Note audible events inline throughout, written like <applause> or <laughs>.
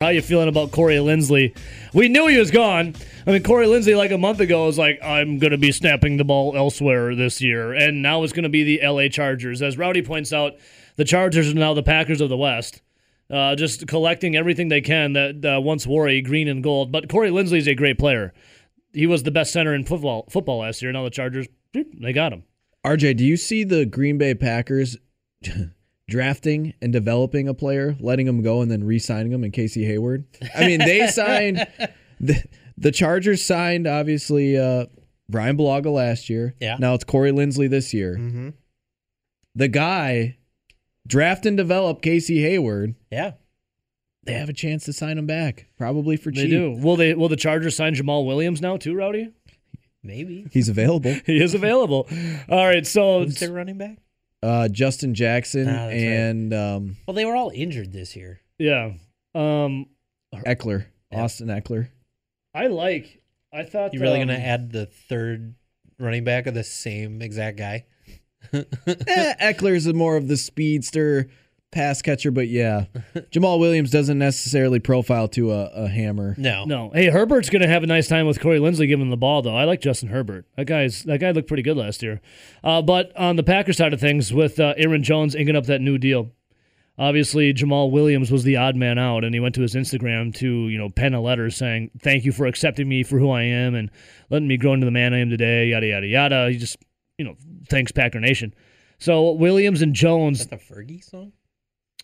How you feeling about Corey Linsley? We knew he was gone. I mean, Corey Linsley, like a month ago, was like, I'm going to be snapping the ball elsewhere this year. And now it's going to be the LA Chargers. As Rowdy points out, the Chargers are now the Packers of the West. Uh, just collecting everything they can that uh, once wore a green and gold. But Corey Linsley is a great player. He was the best center in football football last year. Now the Chargers, they got him. RJ, do you see the Green Bay Packers drafting and developing a player, letting him go, and then re-signing him in Casey Hayward? I mean, they <laughs> signed the, the Chargers signed obviously uh, Brian Bulaga last year. Yeah. Now it's Corey Linsley this year. Mm-hmm. The guy draft and develop Casey Hayward. Yeah. They have a chance to sign him back, probably for They cheap. They do. Will they? Will the Chargers sign Jamaal Williams now too, Rowdy? Maybe. He's available. <laughs> He is available. All right, so Who's their running back? Uh, Justin Jackson Ah, that's right. and um, Well, they were all injured this year. yeah, um, Ekeler, Yeah. Austin Ekeler. I like. I thought you're really um, gonna add the third running back of the same exact guy? eh, Ekeler's a more of the speedster pass catcher, but yeah, <laughs> Jamaal Williams doesn't necessarily profile to a, a hammer. No. No, hey, Herbert's gonna have a nice time with Corey Linsley giving him the ball, though. I like Justin Herbert. That guy's that guy looked pretty good last year. Uh, but on the Packers side of things, with uh, Aaron Jones inking up that new deal, obviously Jamaal Williams was the odd man out, and he went to his Instagram to you know pen a letter saying thank you for accepting me for who I am and letting me grow into the man I am today. Yada yada yada. He just you know thanks Packer Nation. So Williams and Jones Is that the Fergie song?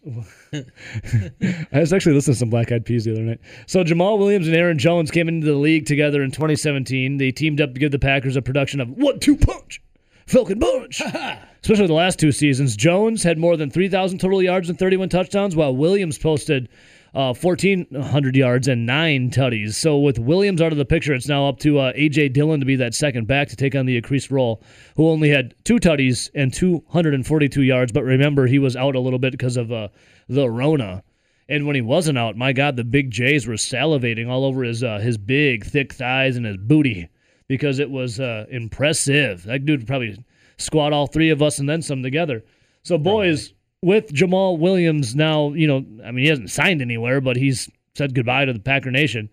<laughs> I was actually listening to some Black Eyed Peas the other night. So Jamaal Williams and Aaron Jones came into the league together in 2017. They teamed up to give the Packers a production of one-two punch, Falcon punch. <laughs> Especially the last two seasons, Jones had more than 3,000 total yards and 31 touchdowns, while Williams posted uh, 1,400 yards and nine tutties. So with Williams out of the picture, it's now up to uh, AJ Dillon to be that second back to take on the increased role, who only had two tutties and 242 yards. But remember, he was out a little bit because of uh, the Rona. And when he wasn't out, my God, the big Jays were salivating all over his uh, his big, thick thighs and his booty because it was uh, impressive. That dude would probably squat all three of us and then some together. So, boys, with Jamaal Williams now, you know, I mean, he hasn't signed anywhere, but he's said goodbye to the Packer Nation.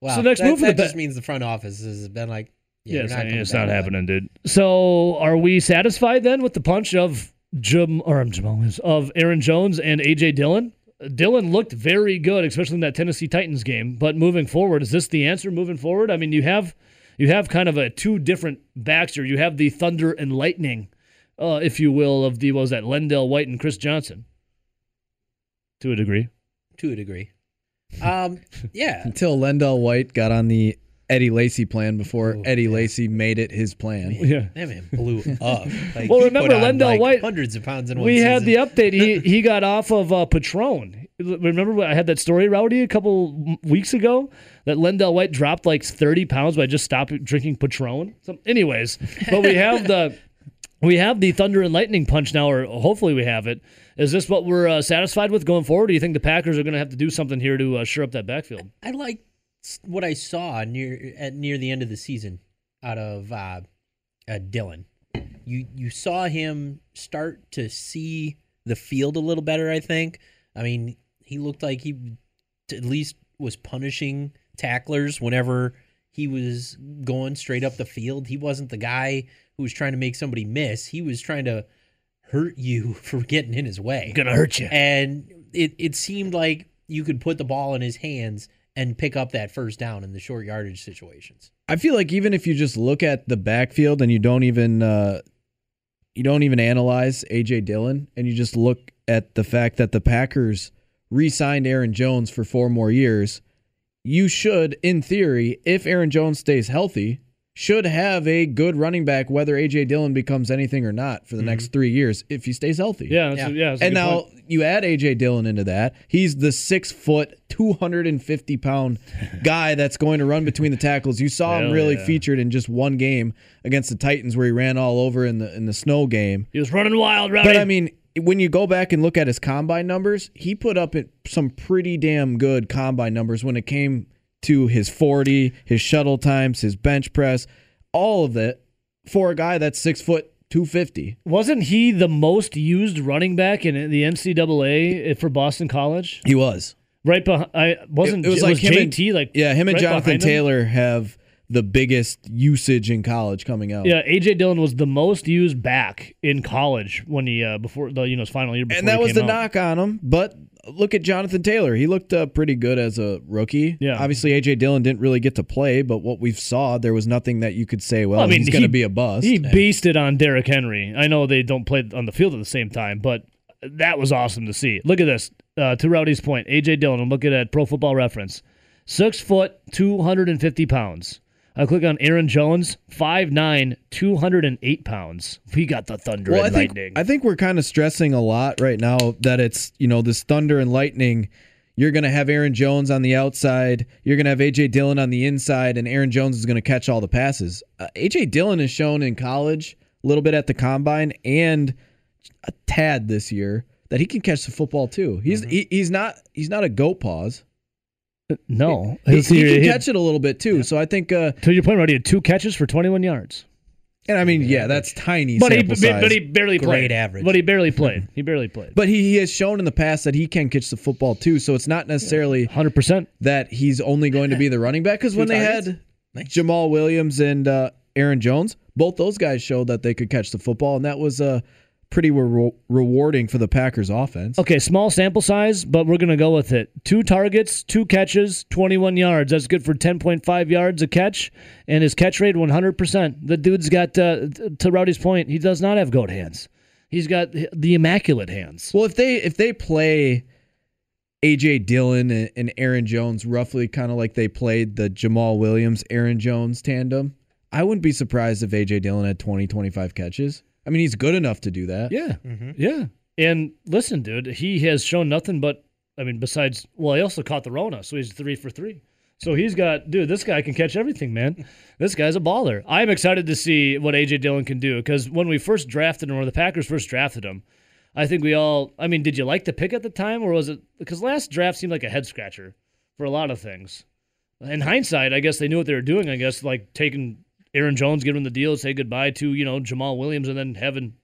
Wow. So next that, move for that the just Pa- means the front office has been like, yeah, yes, not it's not happening, dude. So, are we satisfied then with the punch of Jam or um, Jamaal Williams, of Aaron Jones and AJ Dillon? Dillon looked very good, especially in that Tennessee Titans game. But moving forward, is this the answer moving forward? I mean, you have you have kind of a two different backs here. You have the thunder and lightning, uh, if you will, of the what was that LenDale White and Chris Johnson, to a degree. To a degree. Um, yeah. <laughs> Until LenDale White got on the Eddie Lacy plan before Oh, Eddie yeah. Lacy made it his plan. <laughs> Yeah. That man blew up. <laughs> Like, Well, remember put LenDale like, White- Hundreds of pounds in one we had the update. He he got off of uh, Patron. Remember I had that story, Rowdy, a couple weeks ago that LenDale White dropped like thirty pounds by just stopping drinking Patron. So, anyways, but we have the we have the thunder and lightning punch now, or hopefully we have it. Is this what we're uh, satisfied with going forward? Or do you think the Packers are going to have to do something here to uh, shore up that backfield? I like what I saw near at near the end of the season out of uh, uh, Dillon. You you saw him start to see the field a little better. I think. I mean, he looked like he at least was punishing tacklers whenever he was going straight up the field. He wasn't the guy who was trying to make somebody miss. He was trying to hurt you <laughs> for getting in his way Gonna hurt you. and it, it seemed like you could put the ball in his hands and pick up that first down in the short yardage situations. I feel like even if you just look at the backfield and you don't even uh, you don't even analyze AJ Dillon and you just look at the fact that the Packers re-signed Aaron Jones for four more years, you should, in theory, if Aaron Jones stays healthy, should have a good running back whether AJ Dillon becomes anything or not for the mm-hmm. next three years if he stays healthy. Yeah, that's Yeah. A, yeah. And now point. you add AJ Dillon into that. He's the six foot, 250 pound <laughs> guy that's going to run between the tackles. You saw him really yeah. featured in just one game against the Titans where he ran all over in the in the snow game. he was running wild, right? But I mean, when you go back and look at his combine numbers, he put up some pretty damn good combine numbers when it came to his 40, his shuttle times, his bench press, all of it for a guy that's six foot, 250. wasn't he the most used running back in the NCAA for Boston College? He was. Right behind, I wasn't. It- it was was, like him and- JT like Yeah, him and right Jonathan behind him? Taylor have the biggest usage in college coming out. Yeah, AJ Dillon was the most used back in college when he uh, before the you know his final year. Before and that was the out. knock on him. But look at Jonathan Taylor; he looked uh, pretty good as a rookie. Yeah. obviously AJ Dillon didn't really get to play, but what we've saw, there was nothing that you could say. Well, I mean, he's going to he- be a bust. He beasted on Derrick Henry. I know they don't play on the field at the same time, but that was awesome to see. Look at this. Uh, to Rowdy's point, AJ Dillon. I'm looking at Pro Football Reference. Six foot, 250 pounds. I click on Aaron Jones, 5'9", 208 pounds. We got the thunder well, I and think lightning. I think we're kind of stressing a lot right now that it's you know this thunder and lightning. You're going to have Aaron Jones on the outside. You're going to have AJ Dillon on the inside, and Aaron Jones is going to catch all the passes. Uh, AJ Dillon has shown in college a little bit at the combine and a tad this year that he can catch the football too. He's Mm-hmm. he, he's not he's not a goat paws. No. He, Let's he can He- catch it a little bit too. So I think, uh, to your point, Rowdy had two catches for 21 yards. and I mean, yeah, that's tiny But he, size. but he barely Great played. average. But he barely played. He barely played. But he, he has shown in the past that he can catch the football too. So it's not necessarily 100%. that he's only going to be the running back. Because when they targets. had Nice. Jamaal Williams and uh, Aaron Jones, both those guys showed that they could catch the football, and that was uh, pretty re- rewarding for the Packers offense. Okay, small sample size, but we're going to go with it. Two targets, two catches, 21 yards. That's good for 10.5 yards a catch, and his catch rate 100%. The dude's got, uh, to Rowdy's point, he does not have goat hands. He's got the immaculate hands. Well, if they if they play AJ Dillon and, Aaron Jones roughly kind of like they played the Jamaal Williams Aaron Jones tandem, I wouldn't be surprised if AJ Dillon had 20 25 catches. I mean, he's good enough to do that. Yeah, mm-hmm. yeah. And listen, dude, he has shown nothing but, I mean, besides, well, he also caught the Rona, so he's three for three. So he's got, dude, this guy can catch everything, man. <laughs> This guy's a baller. I'm excited to see what AJ Dillon can do because when we first drafted him, or the Packers first drafted him, I think we all, I mean, did you like the pick at the time, or was it because last draft seemed like a head scratcher for a lot of things? In hindsight, I guess they knew what they were doing. I guess like taking Aaron Jones, giving him the deal, say goodbye to you know Jamaal Williams, and then having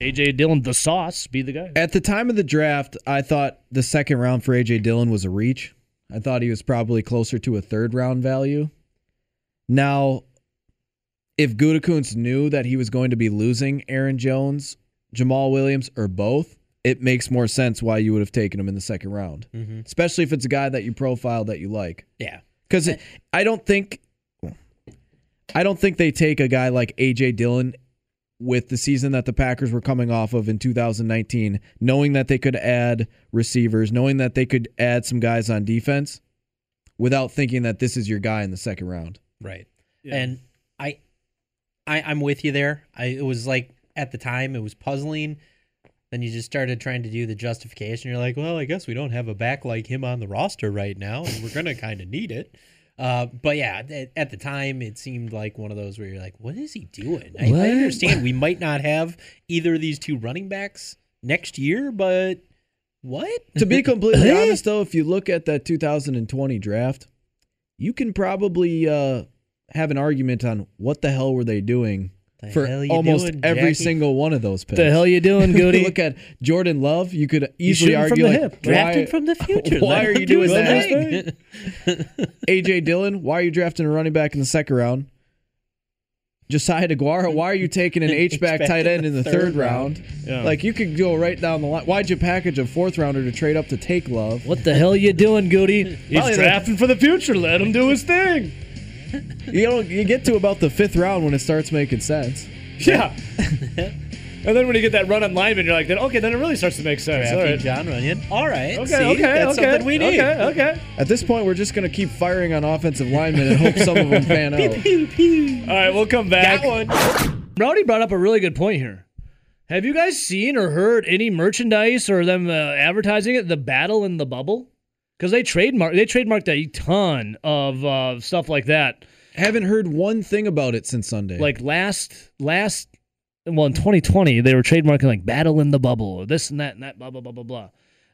AJ Dillon, the sauce, be the guy. At the time of the draft, I thought the second round for AJ Dillon was a reach. I thought he was probably closer to a third round value. Now, if Gutekunst knew that he was going to be losing Aaron Jones, Jamaal Williams, or both, it makes more sense why you would have taken him in the second round, Mm-hmm. especially if it's a guy that you profile that you like. Yeah. Because I don't think, I don't think they take a guy like AJ Dillon with the season that the Packers were coming off of in 2019, knowing that they could add receivers, knowing that they could add some guys on defense, without thinking that this is your guy in the second round. Right. Yeah. And I, I, I'm with you there. I it was like at the time it was puzzling. Then you just started trying to do the justification. You're like, well, I guess we don't have a back like him on the roster right now, and we're gonna kind of need it. Uh, but yeah, at, at the time, it seemed like one of those where you're like, what is he doing? I, I understand we <laughs> might not have either of these two running backs next year, but what? To be <laughs> completely honest, though, if you look at that 2020 draft, you can probably uh, have an argument on what the hell were they doing The for hell you almost doing, every Jackie? single one of those picks. the hell you doing, <laughs> Goody? look at Jordan Love. You could easily shooting from argue the like, hip. drafted why- from the future. <laughs> Why are you doing that? thing. <laughs> AJ Dillon, why are you drafting a running back in the second round? Josiah Deguara, why are you taking an H back tight end in the third, round? Yeah. Like you could go right down the line. Why'd you package a fourth rounder to trade up to take love? what the hell you doing, Goody? He's Probably the- drafting for the future. Let him do his thing. <laughs> You know, you get to about the fifth round when it starts making sense. Yeah. <laughs> and then when you get that run on lineman, you're like, then okay, then it really starts to make sense. All Drafting right. Jon Runyan. All right. Okay, see, okay, that's okay. something we need. Okay, okay. At this point, we're just going to keep firing on offensive linemen and hope some of them pan out. Pew, pew. All right, we'll come back. Got one. Rowdy brought up a really good point here. Have you guys seen or heard any merchandise or them uh, advertising it? The battle in the bubble, because they trademark they trademarked a ton of uh, stuff like that. Haven't heard one thing about it since Sunday. Like last last, well in 2020 they were trademarking like battle in the bubble or this and that and that blah blah blah blah blah.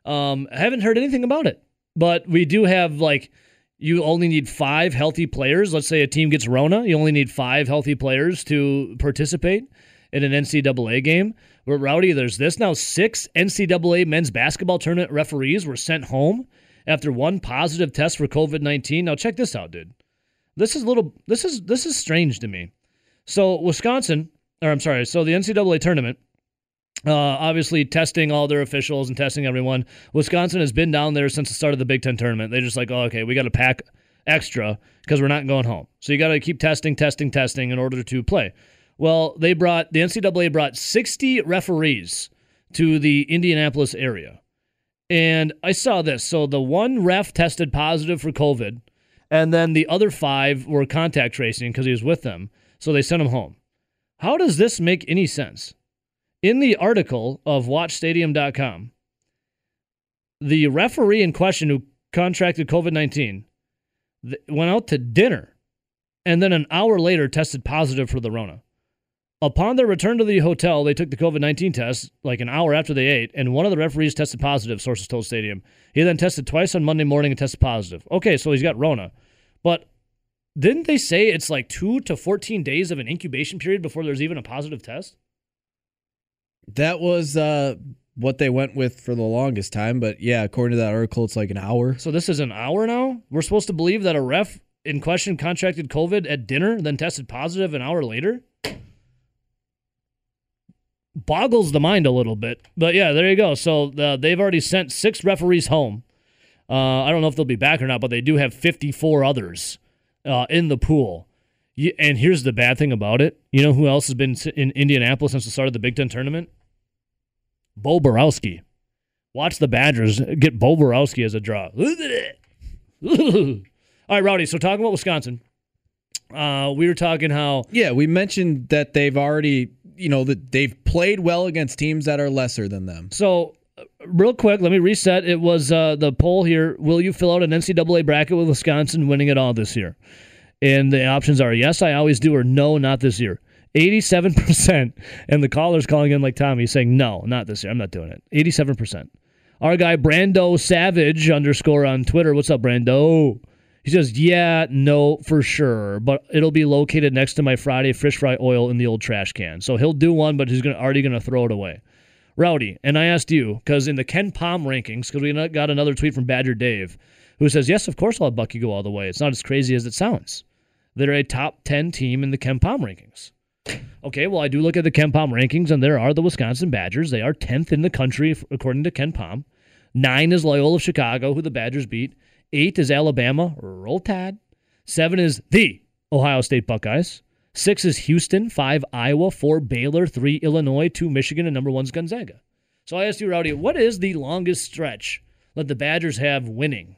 Um, I haven't heard anything about it, but we do have like you only need five healthy players. Let's say a team gets Rona, you only need five healthy players to participate in an NCAA game. But Rowdy, there's this now six NCAA men's basketball tournament referees were sent home after one positive test for COVID 19. Now, check this out, dude. This is a little, this is, this is strange to me. So, Wisconsin, or I'm sorry, so the NCAA tournament, uh, obviously testing all their officials and testing everyone. Wisconsin has been down there since the start of the Big Ten tournament. They're just like, oh, okay, we got to pack extra because we're not going home. So you got to keep testing, testing, testing in order to play. Well, they brought the NCAA brought 60 referees to the Indianapolis area. And I saw this. So the one ref tested positive for COVID, and then the other five were contact tracing because he was with them. So they sent him home. How does this make any sense? In the article of WatchStadium.com, the referee in question who contracted COVID 19 went out to dinner and then an hour later tested positive for the Rona. Upon their return to the hotel, they took the COVID 19 test like an hour after they ate, and one of the referees tested positive, sources told Stadium. He then tested twice on Monday morning and tested positive. Okay, so he's got Rona. But didn't they say it's like two to 14 days of an incubation period before there's even a positive test? That was uh, what they went with for the longest time. But yeah, according to that article, it's like an hour. So this is an hour now? We're supposed to believe that a ref in question contracted COVID at dinner, then tested positive an hour later? Boggles the mind a little bit. But yeah, there you go. So uh, they've already sent six referees home. Uh, I don't know if they'll be back or not, but they do have 54 others uh, in the pool. You, and here's the bad thing about it. You know who else has been in Indianapolis since the start of the Big Ten tournament? Bo Boroski. Watch the Badgers get Bo Boroski as a draw. <laughs> All right, Rowdy. So talking about Wisconsin, uh, we were talking how Yeah, we mentioned that they've already, you know, that they've played well against teams that are lesser than them. So, uh, real quick, let me reset. It was uh, the poll here. Will you fill out an NCAA bracket with Wisconsin winning it all this year? And the options are yes, I always do, or no, not this year. 87%. And the caller's calling in like Tommy saying, no, not this year. I'm not doing it. 87%. Our guy, Brando Savage underscore on Twitter. What's up, Brando? He says, yeah, no, for sure. But it'll be located next to my Friday fish fry oil in the old trash can. So he'll do one, but he's gonna, already going to throw it away. Rowdy, and I asked you, because in the KenPom rankings, because we got another tweet from Badger Dave, who says, yes, of course I'll have Bucky go all the way. It's not as crazy as it sounds. They're a top 10 team in the KenPom rankings. Okay, well, I do look at the KenPom rankings, and there are the Wisconsin Badgers. They are 10th in the country, according to KenPom. Nine is Loyola of Chicago, who the Badgers beat. Eight is Alabama, roll tide. Seven is the Ohio State Buckeyes. Six is Houston. Five, Iowa. Four, Baylor. Three, Illinois. Two, Michigan. And number one's Gonzaga. So I asked you, Rowdy, what is the longest stretch that the Badgers have winning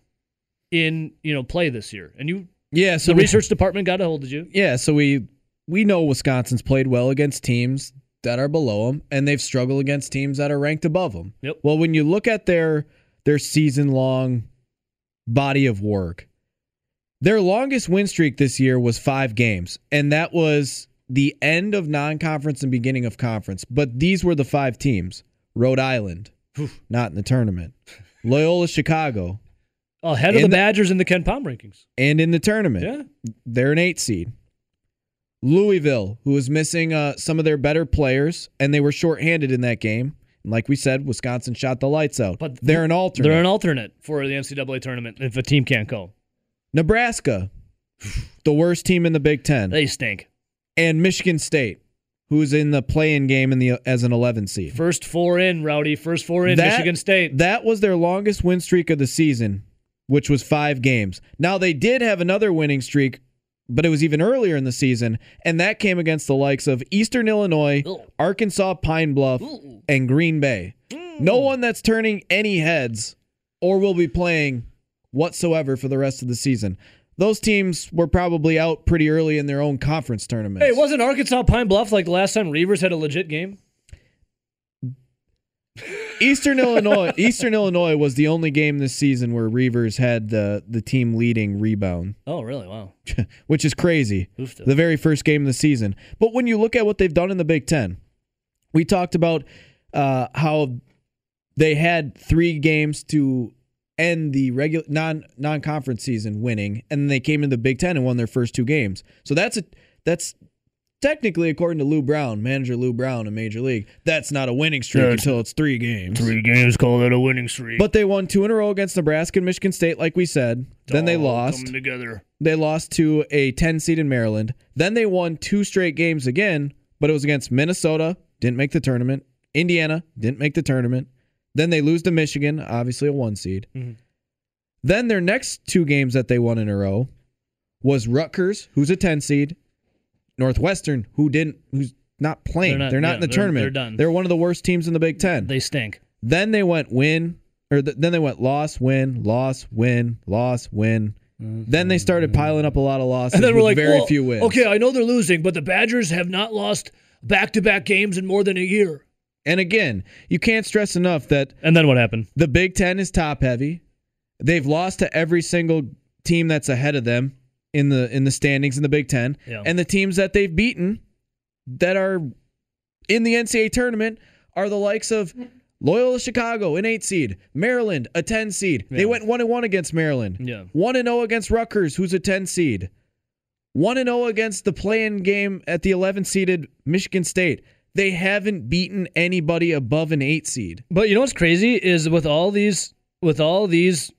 in you know play this year? And you, Yeah, so the we- research department got a hold of you. Yeah, so we we know Wisconsin's played well against teams that are below them, and they've struggled against teams that are ranked above them. Yep. Well, when you look at their their season long body of work, their longest win streak this year was five games, and that was the end of non conference and beginning of conference. But these were the five teams: Rhode Island, not in the tournament, Loyola Chicago, Ahead of the the- Badgers in the KenPom rankings. and in the tournament. Yeah. they're an eight seed. Louisville, who was missing uh, some of their better players, and they were shorthanded in that game. Like we said, Wisconsin shot the lights out. But they're an alternate. They're an alternate for the NCAA tournament if a team can't go. Nebraska, the worst team in the Big Ten, They stink. and Michigan State, who's in the play-in game in the as an 11 seed. First four in, Rowdy. First four in, That- Michigan State. That was their longest win streak of the season, which was five games. Now they did have another winning streak, but it was even earlier in the season, and that came against the likes of Eastern Illinois, Ugh. Arkansas Pine Bluff, Ooh. and Green Bay. Mm. No one that's turning any heads or will be playing whatsoever for the rest of the season. Those teams were probably out pretty early in their own conference tournaments. Hey, wasn't Arkansas Pine Bluff like the last time Reuvers had a legit game? Eastern Illinois Eastern Illinois was the only game this season where Reuvers had the the team leading rebound. Oh, really? Wow. <laughs> which is crazy. Oofta. The very first game of the season. But when you look at what they've done in the Big Ten, we talked about uh, how they had three games to end the regular non non conference season winning, and then they came into the Big Ten and won their first two games. So that's a that's technically, according to Lou Brown, manager Lou Brown in Major League, that's not a winning streak Yeah, it's- until it's three games. Three games, call that a winning streak. But they won two in a row against Nebraska and Michigan State, like we said. then they lost. together. They lost to a 10 seed in Maryland. Then they won two straight games again, but it was against Minnesota, didn't make the tournament. Indiana didn't make the tournament. Then they lose to Michigan, obviously a one seed. Mhm. Then their next two games that they won in a row was Rutgers, who's a 10 seed, Northwestern, who didn't, who's not playing. They're They're not, not- in the they're- tournament. they're done. They're one of the worst teams in the Big Ten. They stink. Then they went win, or th- then they went loss, win, loss, win, loss, win. Mm-hmm. Then they started piling up a lot of losses And then we're with like, very well, few wins. okay, I know they're losing, but the Badgers have not lost back-to-back games in more than a year. And again, you can't stress enough that And then what happened? the Big Ten is top heavy. They've lost to every single team that's ahead of them in the in the standings in the Big Ten. Yeah. And the teams that they've beaten that are in the NCAA tournament are the likes of Loyola Chicago, an eight seed, Maryland, a ten seed. They went one and one against Maryland. Yeah. One and zero against Rutgers, who's a ten seed. One and zero against the play-in game at the eleven seeded Michigan State. They haven't beaten anybody above an eight seed. But you know what's crazy is with all these with all these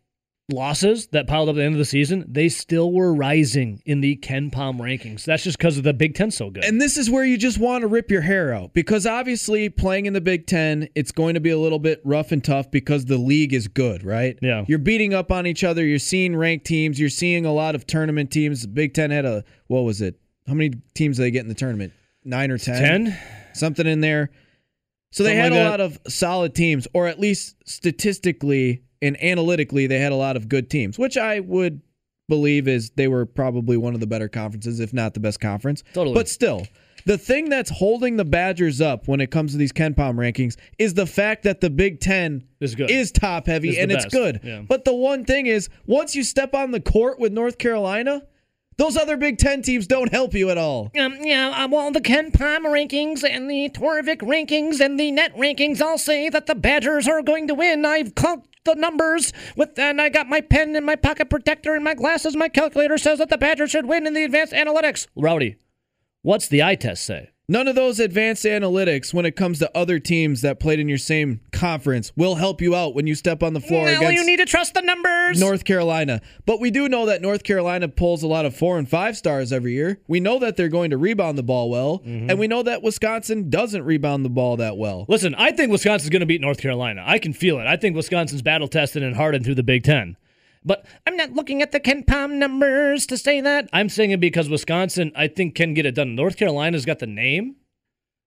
losses that piled up at the end of the season, they still were rising in the KenPom rankings. That's just because of the Big Ten so good. And this is where you just want to rip your hair out because obviously playing in the Big Ten, it's going to be a little bit rough and tough because the league is good, right? Yeah. You're beating up on each other. You're seeing ranked teams. You're seeing a lot of tournament teams. The Big Ten had a, what was it? How many teams did they get in the tournament? Nine or ten? Ten? Something in there. So they had like a that. lot of solid teams, or at least statistically and analytically, they had a lot of good teams, which I would believe is they were probably one of the better conferences, if not the best conference. Totally. But still, the thing that's holding the Badgers up when it comes to these KenPom rankings is the fact that the Big Ten Is good. is top heavy and it's good. Yeah. But the one thing is, once you step on the court with North Carolina, those other Big Ten teams don't help you at all. Um, yeah, uh, well, the KenPom rankings and the Torvik rankings and the net rankings all say that the Badgers are going to win. I've clocked the numbers with, and I got my pen and my pocket protector and my glasses. My calculator says that the Badgers should win in the advanced analytics. Rowdy, what's the eye test say? None of those advanced analytics when it comes to other teams that played in your same conference will help you out when you step on the floor Well, against you need to trust the numbers. North Carolina. But we do know that North Carolina pulls a lot of four and five stars every year. We know that they're going to rebound the ball well, Mm-hmm. and we know that Wisconsin doesn't rebound the ball that well. Listen, I think Wisconsin's going to beat North Carolina. I can feel it. I think Wisconsin's battle tested and hardened through the Big Ten. But I'm not looking at the KenPom numbers to say that. I'm saying it because Wisconsin, I think, can get it done. North Carolina's got the name,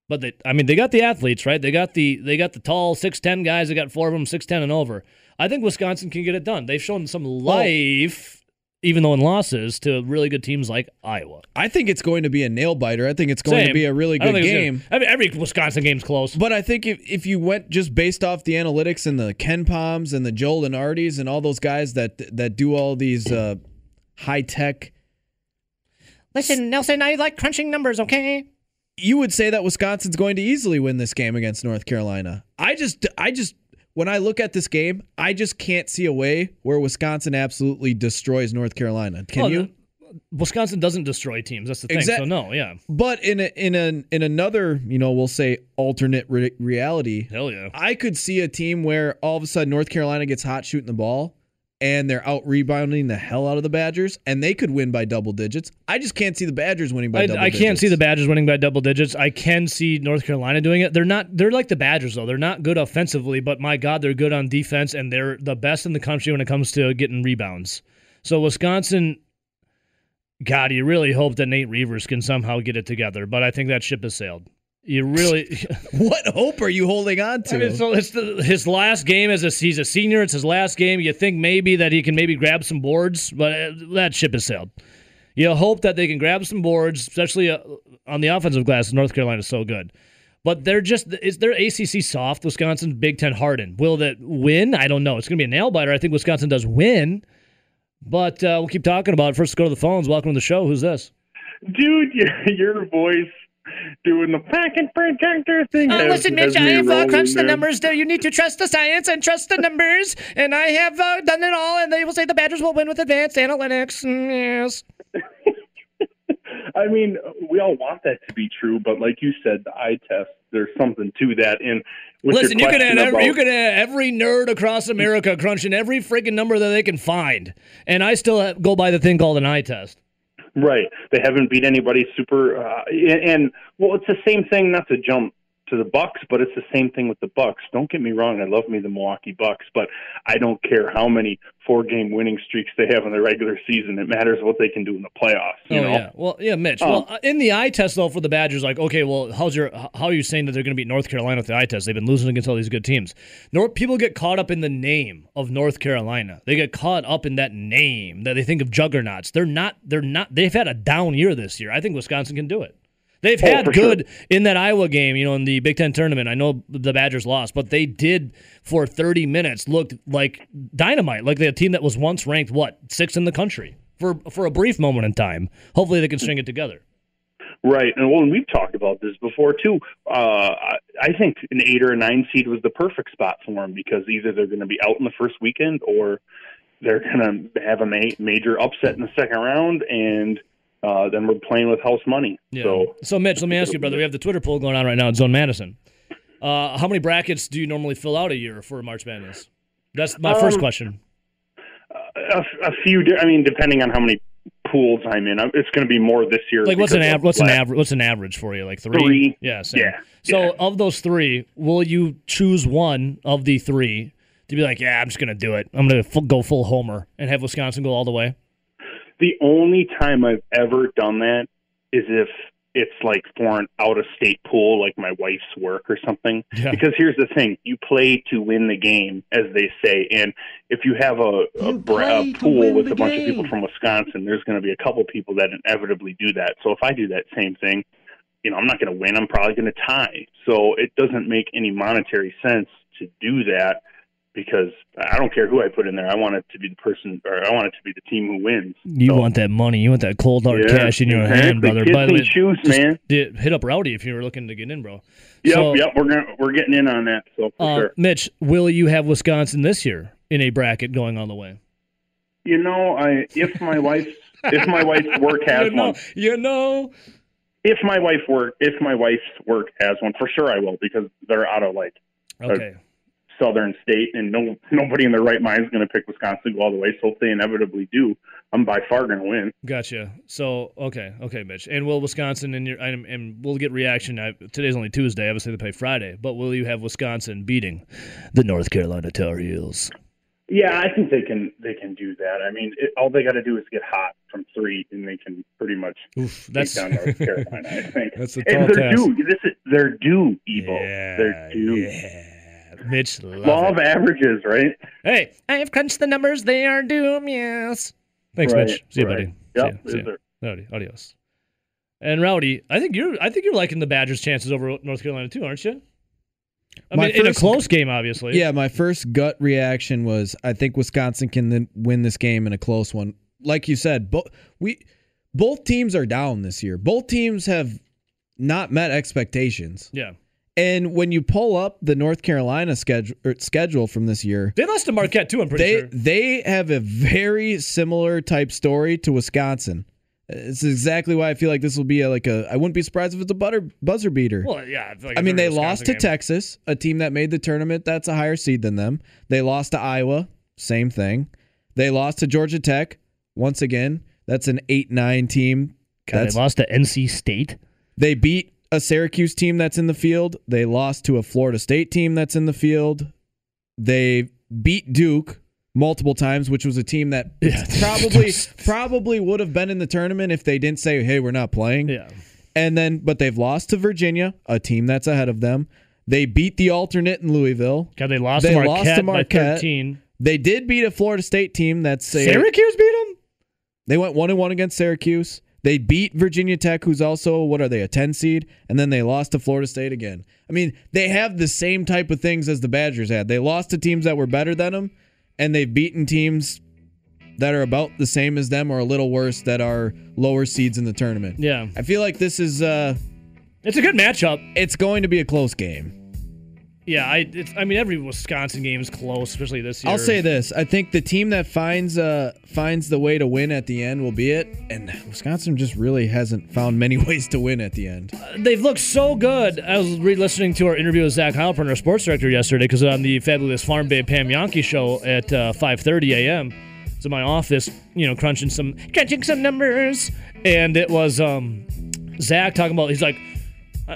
but they, I mean, they got the athletes, right? They got the they got the tall six ten guys. They got four of them six ten and over. I think Wisconsin can get it done. They've shown some oh. life, even though in losses to really good teams like Iowa. I think it's going to be a nail biter. I think it's going to be a really good game. gonna- I mean, every Wisconsin game's close. But I think if, if you went just based off the analytics and the KenPoms and the Joel Lunardis and all those guys that that do all these uh, high tech, Listen, Nelson, I like crunching numbers, okay? you would say that Wisconsin's going to easily win this game against North Carolina. I just I just when I look at this game, I just can't see a way where Wisconsin absolutely destroys North Carolina. Can Oh, you? Wisconsin doesn't destroy teams. That's the thing. Exact- So no, yeah, But in a, in a, in another, you know, we'll say alternate re- reality, hell yeah. I could see a team where all of a sudden North Carolina gets hot shooting the ball and they're out rebounding the hell out of the Badgers and they could win by double digits. I just can't see the Badgers winning by I, double I digits. can't see the Badgers winning by double digits. I can see North Carolina doing it. They're not. They're like the Badgers though. They're not good offensively, but my God, they're good on defense, and they're the best in the country when it comes to getting rebounds. So Wisconsin, God, you really hope that Nate Reuvers can somehow get it together, but I think that ship has sailed. You really. <laughs> <laughs> What hope are you holding on to? I mean, so it's the, his last game as a he's a senior. It's his last game. You think maybe that he can maybe grab some boards, but uh, that ship has sailed. You hope that they can grab some boards, especially uh, on the offensive glass. North Carolina's so good, but they're just is their ACC soft. Wisconsin Big Ten hardened. Will that win? I don't know. It's going to be a nail biter. I think Wisconsin does win, but uh, we'll keep talking about it. First, go to the phones. Welcome to the show. Who's this? Dude, your, <laughs> your voice doing the packet protector thing. Uh, has- listen, Mitch, I have uh, crunched the numbers. There, you need to trust the science and trust the numbers. And I have uh, done it all. And they will say the Badgers will win with advanced analytics. Mm, yes. <laughs> I mean, we all want that to be true, but like you said, the eye test, there's something to that. And Listen, you can every, you can have every nerd across America crunching every freaking number that they can find, and I still have- go by the thing called an eye test. Right. They haven't beat anybody super. Uh, and, and well, it's the same thing. Not to jump to the Bucks, but it's the same thing with the Bucks. Don't get me wrong. I love me the Milwaukee Bucks, but I don't care how many four-game winning streaks they have in the regular season. It matters what they can do in the playoffs. You oh know. yeah, well yeah, Mitch. Oh. Well, uh, in the eye test though for the Badgers, like okay, well, how's your how are you saying that they're going to beat North Carolina with the eye test? They've been losing against all these good teams. North people get caught up in the name of North Carolina. They get caught up in that name that they think of juggernauts. They're not. They're not. They've had a down year this year. I think Wisconsin can do it. They've Oh, had for sure. good in that Iowa game, you know, in the Big Ten tournament. I know the Badgers lost, but they did for 30 minutes looked like dynamite, like a team that was once ranked what sixth in the country for for a brief moment in time. Hopefully, they can string it together. Right, and well, and we've talked about this before too. Uh, I- I think an eight or a nine seed was the perfect spot for them because either they're going to be out in the first weekend or they're going to have a ma- major upset in the second round, and uh, then we're playing with house money. Yeah. So So, Mitch, let me ask you, brother. We have the Twitter poll going on right now at Zone Madison. Uh, how many brackets do you normally fill out a year for March Madness? That's my first Um, question. a, a few. I mean, depending on how many pools I'm in, it's going to be more this year. Like, what's an? What's an average? What's an average for you? Like three? Three. Yeah. Same. Yeah, So, yeah. of those three, will you choose one of the three to be like, yeah, I'm just gonna do it. I'm gonna full, go full homer and have Wisconsin go all the way? The only time I've ever done that is if it's like for an out of state pool, like my wife's work or something. Yeah. Because here's the thing: you play to win the game, as they say. And if you have a, a, bra- a pool with a bunch of people from Wisconsin, there's going to be a couple people that inevitably do that. So if I do that same thing, you know, I'm not going to win. I'm probably going to tie. So it doesn't make any monetary sense to do that because I don't care who I put in there. I want it to be the person, or I want it to be the team who wins. You So- want that money? You want that cold hard Yeah, cash in your exactly. hand, brother? Kids By the way, shoes, just man. hit up Rowdy if you were looking to get in, bro. Yep, So- yep. We're gonna we're getting in on that. So for Uh, sure. Mitch, will you have Wisconsin this year in a bracket going all the way? You know, I if my wife if my wife's work <laughs> has you know, one, you know. if my wife work if my wife's work has one, for sure I will because they're out of like Okay. Southern state, and no <laughs> nobody in their right mind is going to pick Wisconsin to go all the way. So if they inevitably do, I'm by far going to win. Gotcha. So okay, okay, Mitch, and will Wisconsin and your and, and we'll get reaction. I, today's only Tuesday. Obviously, they play Friday, but will you have Wisconsin beating the North Carolina Tar Heels? Yeah, I think they can they can do that. I mean, it, all they got to do is get hot from three, and they can pretty much Oof, that's down North Carolina. I <laughs> think that's a and they're task. due. This is they're due, Evo. Yeah, they're due. yeah. Mitch, love Law of averages, right? Hey, I have crunched the numbers. They are doom, yes. thanks, Right, Mitch. See you, right. buddy. Yep, See ya, see ya. sir. Rowdy, adios. And Rowdy, I think you're I think you're liking the Badgers' chances over North Carolina too, aren't you? I My mean, in a close game, obviously. Yeah, my first gut reaction was I think Wisconsin can then win this game in a close one. Like you said, both we both teams are down this year. Both teams have not met expectations. yeah. And when you pull up the North Carolina schedule er, schedule from this year, They lost to Marquette too. I'm pretty they sure. they have a very similar type story to Wisconsin. It's exactly why I feel like this will be a, like a. I wouldn't be surprised if it's a butter buzzer beater. Well, yeah. feel like I mean, they're they in lost to Texas, a team that made the tournament. That's a higher seed than them. They lost to Iowa, same thing. They lost to Georgia Tech. Once again, that's an eight-nine team. God, they lost to NC State. they beat a Syracuse team that's in the field. They lost to a Florida State team that's in the field. They beat Duke multiple times, which was a team that Yeah. <laughs> probably probably would have been in the tournament if they didn't say, "Hey, we're not playing." Yeah. And then, but they've lost to Virginia, a team that's ahead of them. They beat the alternate in Louisville. God, they lost They to Marquette, lost to Marquette. 13. They did beat a Florida State team that's a, Syracuse beat them. they went one and one against Syracuse. They beat Virginia Tech, who's also what are they a ten seed, and then they lost to Florida State again. I mean, they have the same type of things as the Badgers had. They lost to teams that were better than them, and they've beaten teams that are about the same as them or a little worse that are lower seeds in the tournament. Yeah, I feel like this is uh it's a good matchup. it's going to be a close game. Yeah, I it's, I mean every Wisconsin game is close, especially this year. I'll say this: I think the team that finds uh finds the way to win at the end will be it. And Wisconsin just really hasn't found many <laughs> ways to win at the end. they've looked so good. I was re-listening to our interview with Zach Heilprin, our sports director, yesterday because on the fabulous Farm Babe Pam Jahnke show at uh, 5:30 a.m. In my office, you know, crunching some crunching some numbers, and it was um, Zach talking about. He's like,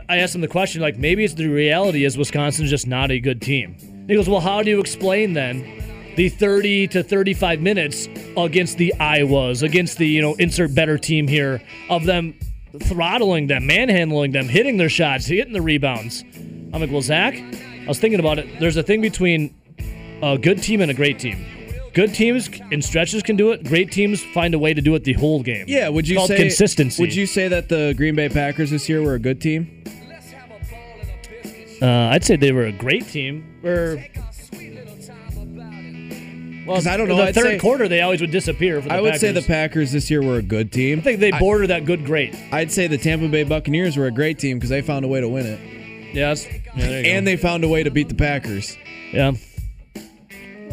I- asked him the question, like maybe it's the reality is Wisconsin's just not a good team. He goes, well, how do you explain then? The 30 to 35 minutes against the Iowas, against the, you know, insert better team here, of them throttling them, manhandling them, hitting their shots, hitting the rebounds. I'm like, well, Zach, I was thinking about it. There's a thing between a good team and a great team. Good teams in stretches can do it. Great teams find a way to do it the whole game. Yeah, would It's you called say consistency? Would you say that the Green Bay Packers this year were a good team? Uh, I'd say they were a great team. Or well, I don't know, the I'd third say- quarter, they always would disappear. For the I would say the Packers. Packers this year were a good team. I think they border that good great. I'd say the Tampa Bay Buccaneers were a great team because they found a way to win it, Yeah, that's, yeah there you and go. they found a way to beat the Packers. yeah.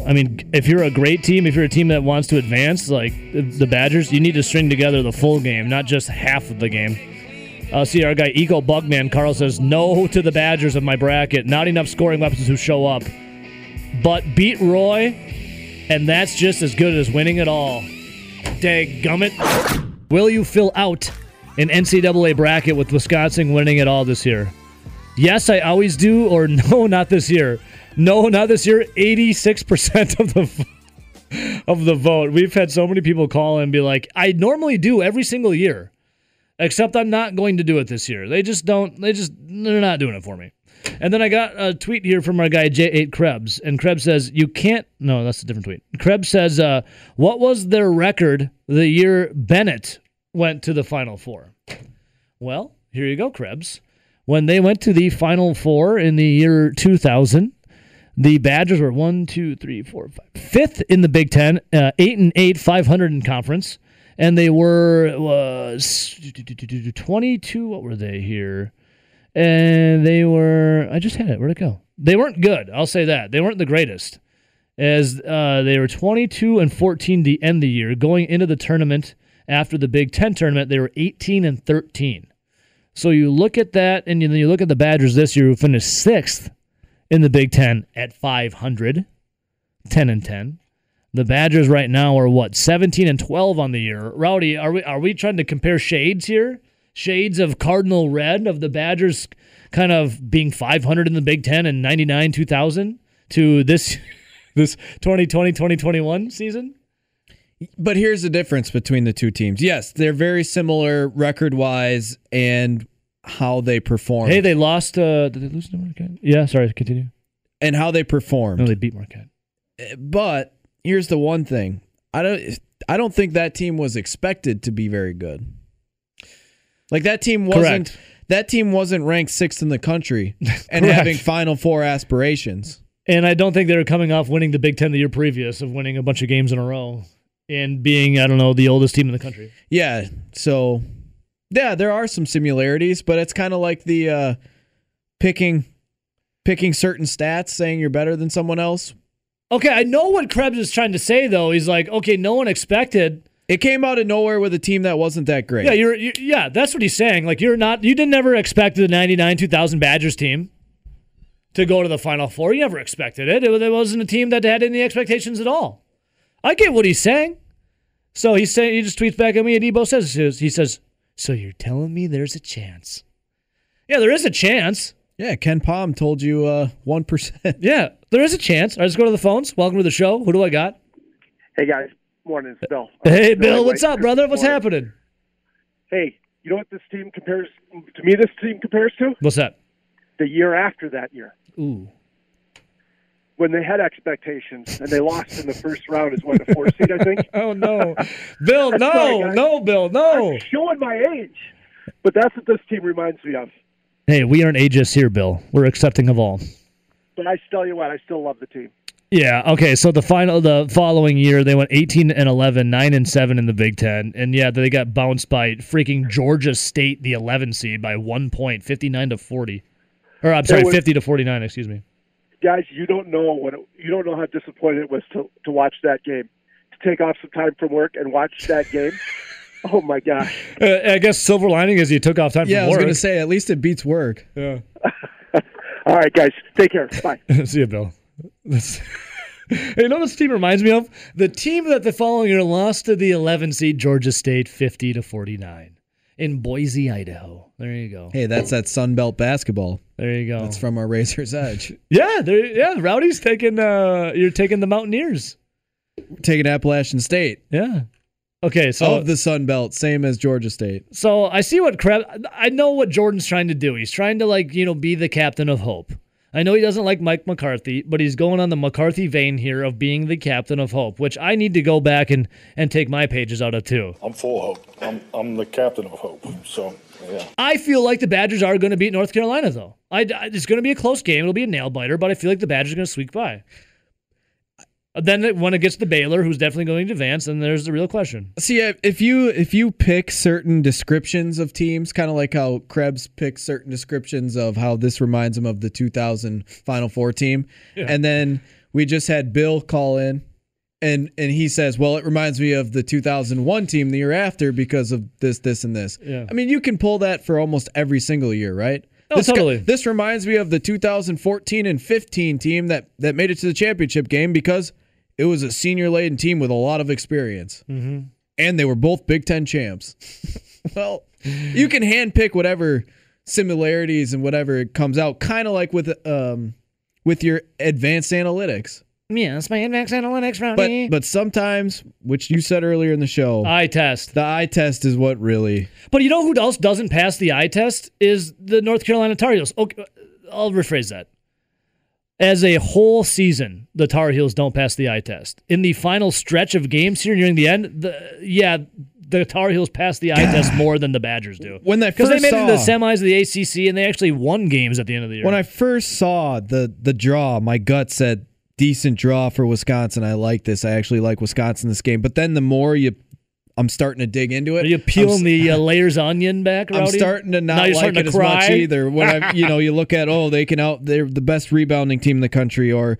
I mean, if you're a great team, if you're a team that wants to advance, like the- Badgers, you need to string together the full game, not just half of the game. Uh, see, our guy Eco Bugman Carl says no to the Badgers of my bracket. Not enough scoring weapons who show up, but beat Roy, and that's just as good as winning it all. Gummit. Will you fill out an NCAA bracket with Wisconsin winning it all this year? Yes, I always do, or <laughs> no, not this year. No, not this year. Eighty-six percent of the of the vote. We've had so many people call and be like, "I normally do every single year, except I'm not going to do it this year." They just don't. They just they're not doing it for me. And then I got a tweet here from our guy J8 Krebs, and Krebs says, "You can't." No, that's a different tweet. Krebs says, uh, "What was their record the year Bennett went to the Final Four? Well, here you go, Krebs. When they went to the Final Four in the year 2000, the Badgers were one, two, three, four, five, fifth in the Big Ten, uh, eight and eight, 500 in conference, and they were was 22. What were they here? And they were. I just had it. Where'd it go? They weren't good. I'll say that they weren't the greatest. As uh, they were 22 and 14 to end the year, going into the tournament after the Big Ten tournament, they were 18 and 13. So you look at that, and then you look at the Badgers this year, who finished sixth in the Big Ten at 500, 10 and 10. The Badgers right now are what 17 and 12 on the year. Rowdy, are we are we trying to compare shades here? Shades of cardinal red of the Badgers, kind of being 500 in the Big Ten and 99 2000 to this <laughs> this 2020 2021 season. But here's the difference between the two teams. Yes, they're very similar record wise and how they perform. Hey, they lost. Uh, did they lose to Marquette? Yeah, sorry. Continue. and how they performed. No, they beat Marquette. But here's the one thing. I don't I don't think that team was expected to be very good. Like that team wasn't Correct. that team wasn't ranked 6th in the country <laughs> and having final four aspirations. And I don't think they were coming off winning the Big Ten the year previous of winning a bunch of games in a row and being, I don't know, the oldest team in the country. Yeah, so yeah, there are some similarities, but it's kind of like the uh picking picking certain stats saying you're better than someone else. Okay, I know what Krebs is trying to say though. He's like, okay, no one expected. It came out of nowhere with a team that wasn't that great. Yeah, you're, you yeah, that's what he's saying. Like you're not, you didn't never expect the '99 2000 Badgers team to go to the Final Four. You never expected it. It, it wasn't a team that had any expectations at all. I get what he's saying. So he's saying he just tweets back at me, and Debo says he says, "So you're telling me there's a chance?" Yeah, there is a chance. Yeah, KenPom told you uh 1%. <laughs> Yeah, there is a chance. All right, let's go to the phones. Welcome to the show. Who do I got? Hey guys, morning, it's Bill. Hey, Uh, Bill. Billy What's up, brother? What's morning. happening? Hey, you know what this team compares to me? This team compares to What's that? the year after that year Ooh. When they had expectations and they lost in the first round as what a four seed, I think. <laughs> Oh no, Bill! No, guys. no, Bill! No. I'm showing my age, but that's what this team reminds me of. Hey, we aren't ageist here, Bill. We're accepting of all. But I tell you what, I still love the team. Yeah. Okay. So the final, the following year, they went 18 and 11, 9 and 7 in the Big Ten, and yeah, they got bounced by freaking Georgia State, the 11 seed, by one point, 59 to 40. Or I'm sorry, was- 50 to 49. Excuse me. Guys, you don't know what it, you don't know how disappointed it was to to watch that game. To take off some time from work and watch that game. <laughs> Oh my gosh! Uh, I guess silver lining is you took off time Yeah, I from was work. going to say at least it beats work. <laughs> yeah. <laughs> All right, guys, take care. Bye. See you, Bill. Hey, you know what this team reminds me of? The team that the following year lost to the 11 seed Georgia State 50 to 49 in Boise, Idaho. There you go. Hey, that's that Sun Belt basketball. There you go. That's from our Razor's Edge. <laughs> yeah, there, yeah. Rowdy's taking. Uh, you're taking the Mountaineers. Taking Appalachian State Yeah. Okay, so of the Sun Belt, same as Georgia State. So I see what Krebs. I know what Jordan's trying to do. He's trying to like you know be the captain of hope. I know he doesn't like Mike McCarthy, but he's going on the McCarthy vein here of being the captain of hope, which I need to go back and and take my pages out of too. I'm full of hope. I'm I'm the captain of hope. So yeah. I feel like the Badgers are going to beat North Carolina though. I, I- it's going to be a close game. It'll be a nail biter, but I feel like the Badgers are going to squeak by. Then when it gets to Baylor, who's definitely going to advance, then there's the real question. See, if you if you pick certain descriptions of teams, kind of like how Krebs picks certain descriptions of how this reminds him of the 2000 Final Four team, and then we just had Bill call in, and and he says, "Well, it reminds me of the 2001 team the year after because of this, this, and this." Yeah. I mean, you can pull that for almost every single year, right? Oh, this, totally. This reminds me of the 2014 and 15 team that that made it to the championship game because it was a senior laden team with a lot of experience and they were both Big Ten champs. <laughs> well, you can handpick whatever similarities and whatever it comes out, kind of like with um with your advanced analytics. Yes, my advanced analytics, But but sometimes, which you said earlier in the show, Eye test. the eye test is what really. But you know who else doesn't pass the eye test is the North Carolina Tar Heels. Okay, I'll rephrase that. As a whole season, the Tar Heels don't pass the eye test. In the final stretch of games here nearing the end, the yeah, the Tar Heels pass the eye test more than the Badgers do. When I Because they made it to the semis of the ACC and they actually won games at the end of the year. When I first saw the the draw, my gut said decent draw for Wisconsin. I like this. I actually like Wisconsin this game. But then the more you, I'm starting to dig into it. Are you I'm peeling the uh, layers onion back, Rowdy? I'm starting to not like it as much either. When I, you know, you look at oh, they can out, they're the best rebounding team in the country, or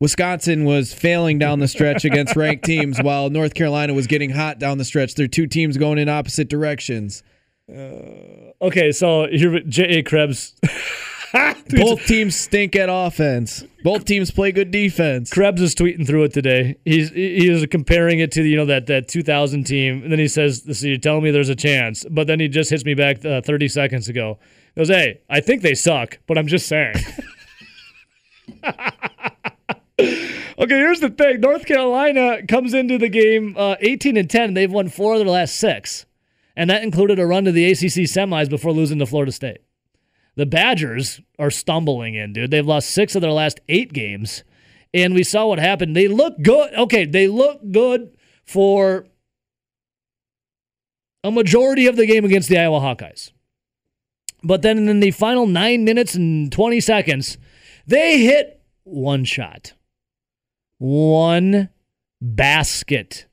Wisconsin was failing down the stretch against ranked teams, <laughs> while North Carolina was getting hot down the stretch. They're two teams going in opposite directions. Okay, so here, J.A. Krebs. <laughs> <laughs> Both teams stink at offense. Both teams play good defense. Krebs is tweeting through it today. He's he is comparing it to you know that that 2000 team, and then he says, "So you're telling me there's a chance?" But then he just hits me back uh, 30 seconds ago. He goes, "Hey, I think they suck, but I'm just saying." <laughs> okay, here's the thing: North Carolina comes into the game uh, 18 and 10. They've won four of their last six, and that included a run to the ACC semis before losing to Florida State. The Badgers are stumbling in, dude. They've lost six of their last eight games. And we saw what happened. They look good. Okay, they look good for a majority of the game against the Iowa Hawkeyes. But then in the final nine minutes and 20 seconds, they hit one shot, one basket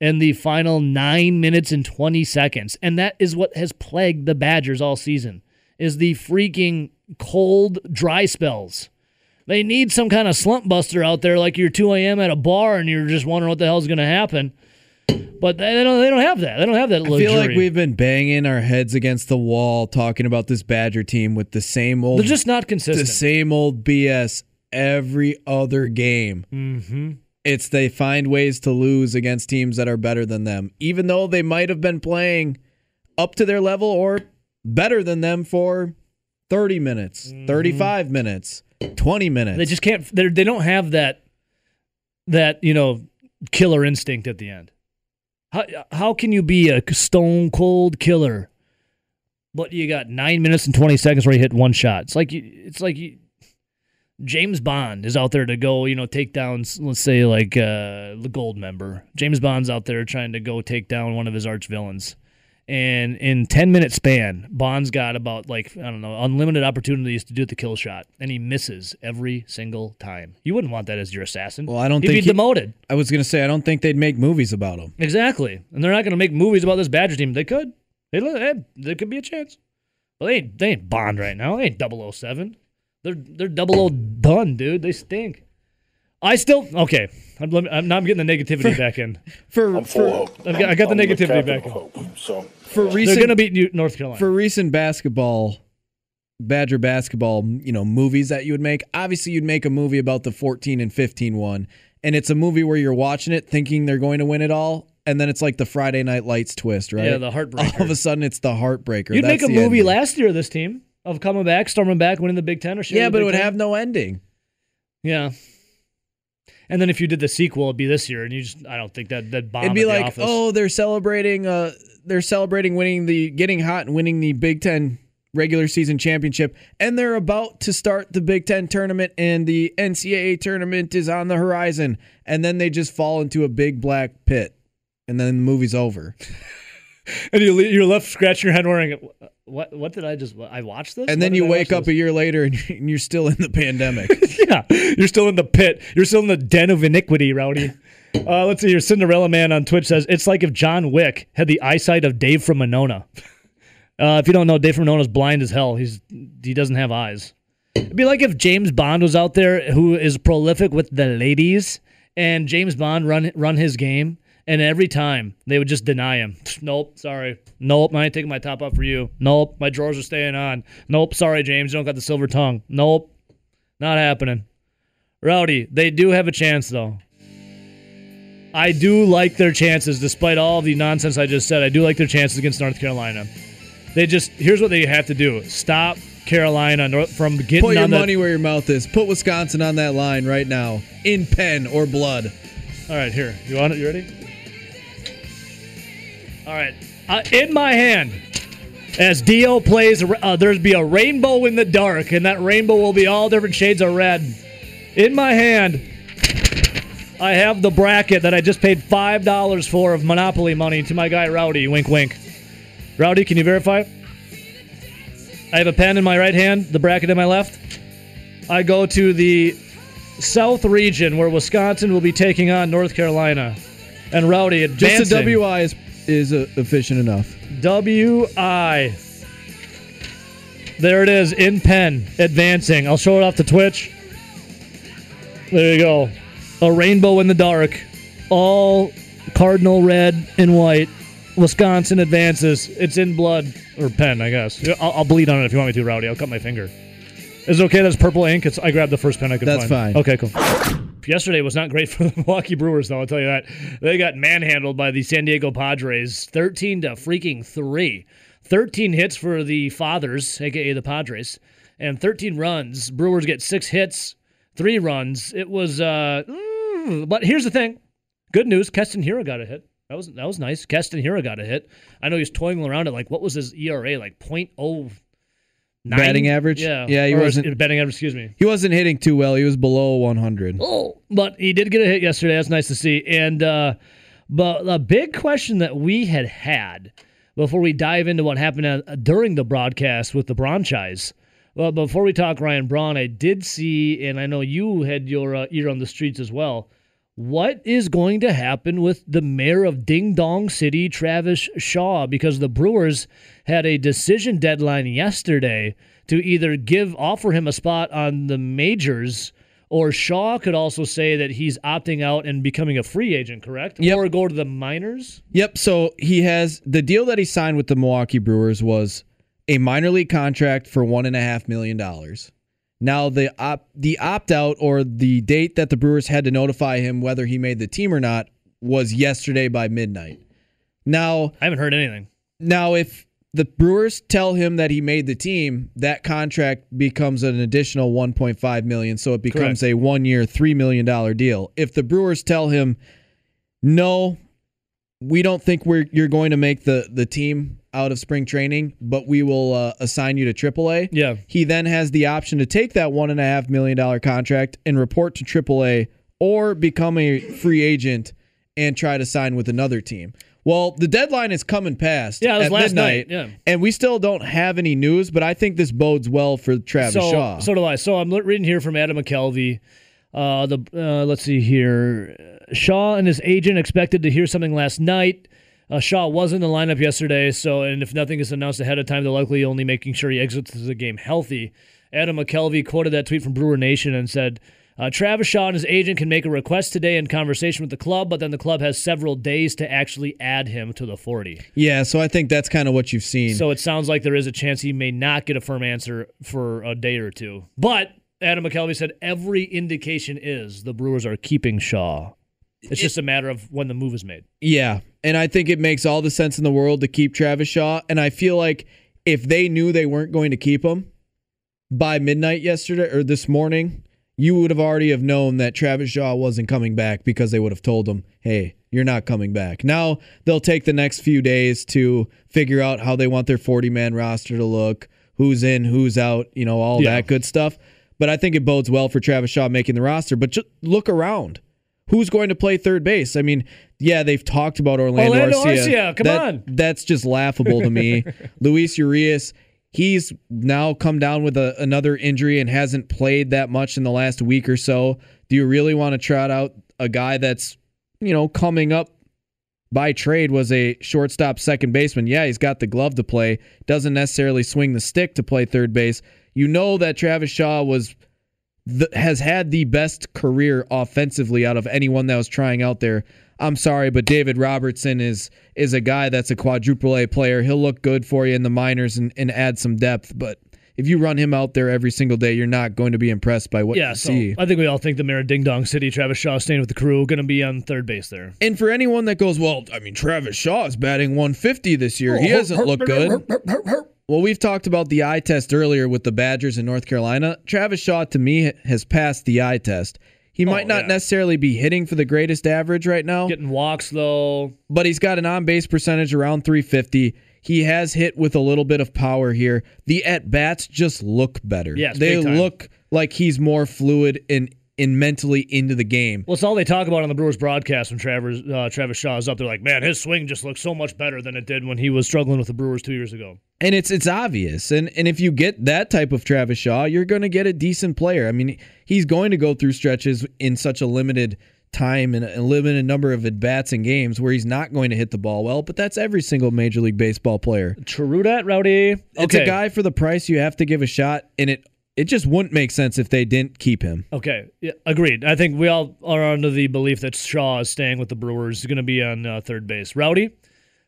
in the final nine minutes and 20 seconds. And that is what has plagued the Badgers all season is the freaking cold, dry spells. They need some kind of slump buster out there, like you're 2 a.m. at a bar and you're just wondering what the hell's going to happen. But they don't. They don't have that. They don't have that I feel like we've been banging our heads against the wall talking about this Badger team with the same old They're just not consistent. the same old BS every other game. mm-hmm. It's they find ways to lose against teams that are better than them, even though they might have been playing up to their level or better than them for 30 minutes, 35 minutes, 20 minutes. Mm-hmm. They just can't. They they don't have that that you know killer instinct at the end. How how can you be a stone cold killer, but you got nine minutes and twenty seconds where you hit one shot? It's like you, it's like you, James Bond is out there to go, you know, take down, let's say, like uh, the Goldmember. James Bond's out there trying to go take down one of his arch villains. And in 10 minute span, Bond's got about like, I don't know, unlimited opportunities to do the kill shot. And he misses every single time. You wouldn't want that as your assassin. Well, I don't He'd think be he- demoted. I was going to say, I don't think they'd make movies about him Exactly. And they're not going to make movies about this Badger team. They could. They, hey, there could be a chance. But they ain't, they ain't Bond right now. They ain't 007. They're they're double O done, dude. They stink. I still okay. I'm, let me- I'm now I'm getting the negativity back in. For I'm for, hope. I've got- I got the I'm negativity captain back in. hope. So for recent, They're recent gonna beat New- North Carolina. for recent basketball Badger basketball, you know, movies that you would make. Obviously, you'd make a movie about the 14 and 15 one, and it's a movie where you're watching it thinking they're going to win it all, and then it's like the Friday Night Lights twist, right? Yeah, the heartbreaker. All of a sudden, it's the heartbreaker. You'd That's make a movie ending. last year. Of this team of coming back, storming back, winning the Big Ten, or shit. Yeah, but it would have no ending. Yeah. And then if you did the sequel, it'd be this year, and you just I don't think that that bomb. It'd be the like, oh, they're celebrating. Uh, they're celebrating winning the getting hot and winning the Big Ten regular season championship, and they're about to start the Big Ten tournament, and the NCAA tournament is on the horizon, and then they just fall into a big black pit, and then the movie's over. <laughs> and you you're left scratching your head, wondering what what did I just I watched this, And then you I wake up this? a year later, and you're- and you're still in the pandemic. <laughs> yeah, you're still in the pit. You're still in the den of iniquity, Rowdy. Uh, let's see here. Cinderella Man on Twitch says it's like if John Wick had the eyesight of Dave from Monona. Uh, if you don't know, Dave from Monona's blind as hell. He's he doesn't have eyes. It'd be like if James Bond was out there, who is prolific with the ladies, and James Bond run run his game, and every time they would just deny him. <laughs> Nope, sorry. Nope, I ain't taking my top off for you. Nope, my drawers are staying on. Nope, sorry, James, you don't got the silver tongue. Nope, not happening. Rowdy, they do have a chance though. I do like their chances, despite all the nonsense I just said. I do like their chances against North Carolina. They just here's what they have to do: stop Carolina from getting Put your on the- money where your mouth is. Put Wisconsin on that line right now, in pen or blood. All right, here. You want it? You ready? All right. Uh, in my hand, as Dio plays, uh, there's be a rainbow in the dark, and that rainbow will be all different shades of red. In my hand, I have the bracket that I just paid five dollars for of Monopoly money to my guy Rowdy. Wink, wink. Rowdy, can you verify? I have a pen in my right hand, the bracket in my left. I go to the South region where Wisconsin will be taking on North Carolina. And Rowdy advancing. Just a WI is is uh, efficient enough. W-I. There it is in pen, advancing. I'll show it off to Twitch. There you go. A rainbow in the dark. All cardinal red and white. Wisconsin advances. It's in blood. Or pen, I guess. I'll, I'll bleed on it if you want me to, Rowdy. I'll cut my finger. Is it okay? That's purple ink. It's, I grabbed the first pen I could That's find. fine. Okay, cool. Yesterday was not great <laughs> for the Milwaukee Brewers, though. I'll tell you that. They got manhandled by the San Diego Padres, thirteen to freaking three. Thirteen hits for the Fathers, aka the Padres, and thirteen runs. Brewers get six hits, three runs. It was, uh, mm, but here's the thing. Good news. Keston Hiura got a hit. That was that was nice. Keston Hiura got a hit. I know he's was toiling around it like what was his ERA like .09? Batting average? Yeah, Yeah, he Or wasn't- batting average. Excuse me. He wasn't hitting too well. He was below 100. Oh, but he did get a hit yesterday. That's nice to see. And uh, but the big question that we had had before we dive into what happened uh, during the broadcast with the Bronchise. Well, before we talk Ryan Braun, I did see, and I know you had your uh, ear on the streets as well. What is going to happen with the mayor of Ding Dong City, Travis Shaw? Because the Brewers had a decision deadline yesterday to either give offer him a spot on the majors, or Shaw could also say that he's opting out and becoming a free agent. Correct? Yep. Or go to the minors. Yep. So he has the deal that he signed with the Milwaukee Brewers was a minor league contract for one and a half million dollars. Now the op the opt out or the date that the Brewers had to notify him whether he made the team or not was yesterday by midnight. Now I haven't heard anything. now if the Brewers tell him that he made the team, that contract becomes an additional 1.5 million, so it becomes Correct. a 1-year, 3 million dollar deal. If the Brewers tell him, "No, we don't think we're you're going to make the the team out of spring training, but we will uh, assign you to AAA." Yeah. He then has the option to take that one and a half million dollar contract and report to AAA, or become a free agent and try to sign with another team. Well, the deadline is coming past Yeah, it was at last midnight, night, yeah. and we still don't have any news. But I think this bodes well for Travis so, Shaw. So do I. So I'm reading here from Adam McCalvy. Uh, the uh, let's see here. Shaw and his agent expected to hear something last night. Uh, Shaw was in the lineup yesterday, so and if nothing is announced ahead of time, they're likely only making sure he exits the game healthy. Adam McCalvy quoted that tweet from Brewer Nation and said, uh, Travis Shaw and his agent can make a request today in conversation with the club, but then the club has several days to actually add him to the 40. Yeah, so I think that's kind of what you've seen. So it sounds like there is a chance he may not get a firm answer for a day or two. But Adam McCalvy said every indication is the Brewers are keeping Shaw. It's just a matter of when the move is made. Yeah, and I think it makes all the sense in the world to keep Travis Shaw. And I feel like if they knew they weren't going to keep him by midnight yesterday or this morning, you would have already have known that Travis Shaw wasn't coming back because they would have told him, "Hey, you're not coming back." Now they'll take the next few days to figure out how they want their 40 man roster to look, who's in, who's out, you know, all Yeah. that good stuff. But I think it bodes well for Travis Shaw making the roster. But just look around. Who's going to play third base? I mean, yeah, they've talked about Orlando, Orlando Arcia. Arcia, come That- on. That's just laughable to me. <laughs> Luis Urias, he's now come down with a, another injury and hasn't played that much in the last week or so. Do you really want to trot out a guy that's, you know, coming up by trade was a shortstop second baseman? Yeah, he's got the glove to play, doesn't necessarily swing the stick to play third base. You know that Travis Shaw was the, has had the best career offensively out of anyone that was trying out there. I'm sorry, but David Robertson is is a guy that's a quadruple A player. He'll look good for you in the minors and, and add some depth, but if you run him out there every single day, you're not going to be impressed by what Yeah, you so see. I think we all think the mayor of Ding Dong City, Travis Shaw, staying with the crew, going to be on third base there. And for anyone that goes, well, I mean, Travis Shaw is batting 150 this year. He hasn't looked good. Well, we've talked about the eye test earlier with the Badgers in North Carolina. Travis Shaw, to me, has passed the eye test. He oh, might not yeah. necessarily be hitting for the greatest average right now, Getting walks, though. but he's got an on base percentage around 350. He has hit with a little bit of power here. The at bats just look better. Yes, they look like he's more fluid and, and mentally into the game. Well, it's all they talk about on the Brewers broadcast when Travis, uh, Travis Shaw is up They're Like, man, his swing just looks so much better than it did when he was struggling with the Brewers two years ago. And it's it's obvious. And and if you get that type of Travis Shaw, you're going to get a decent player. I mean, he's going to go through stretches in such a limited time and a limited number of at bats and games where he's not going to hit the ball well, but that's every single major league baseball player. True that, Rowdy. Okay. It's a guy for the price you have to give a shot and it it just wouldn't make sense if they didn't keep him. Okay, yeah, agreed. I think we all are under the belief that Shaw is staying with the Brewers. He's going to be on uh, third base. Rowdy,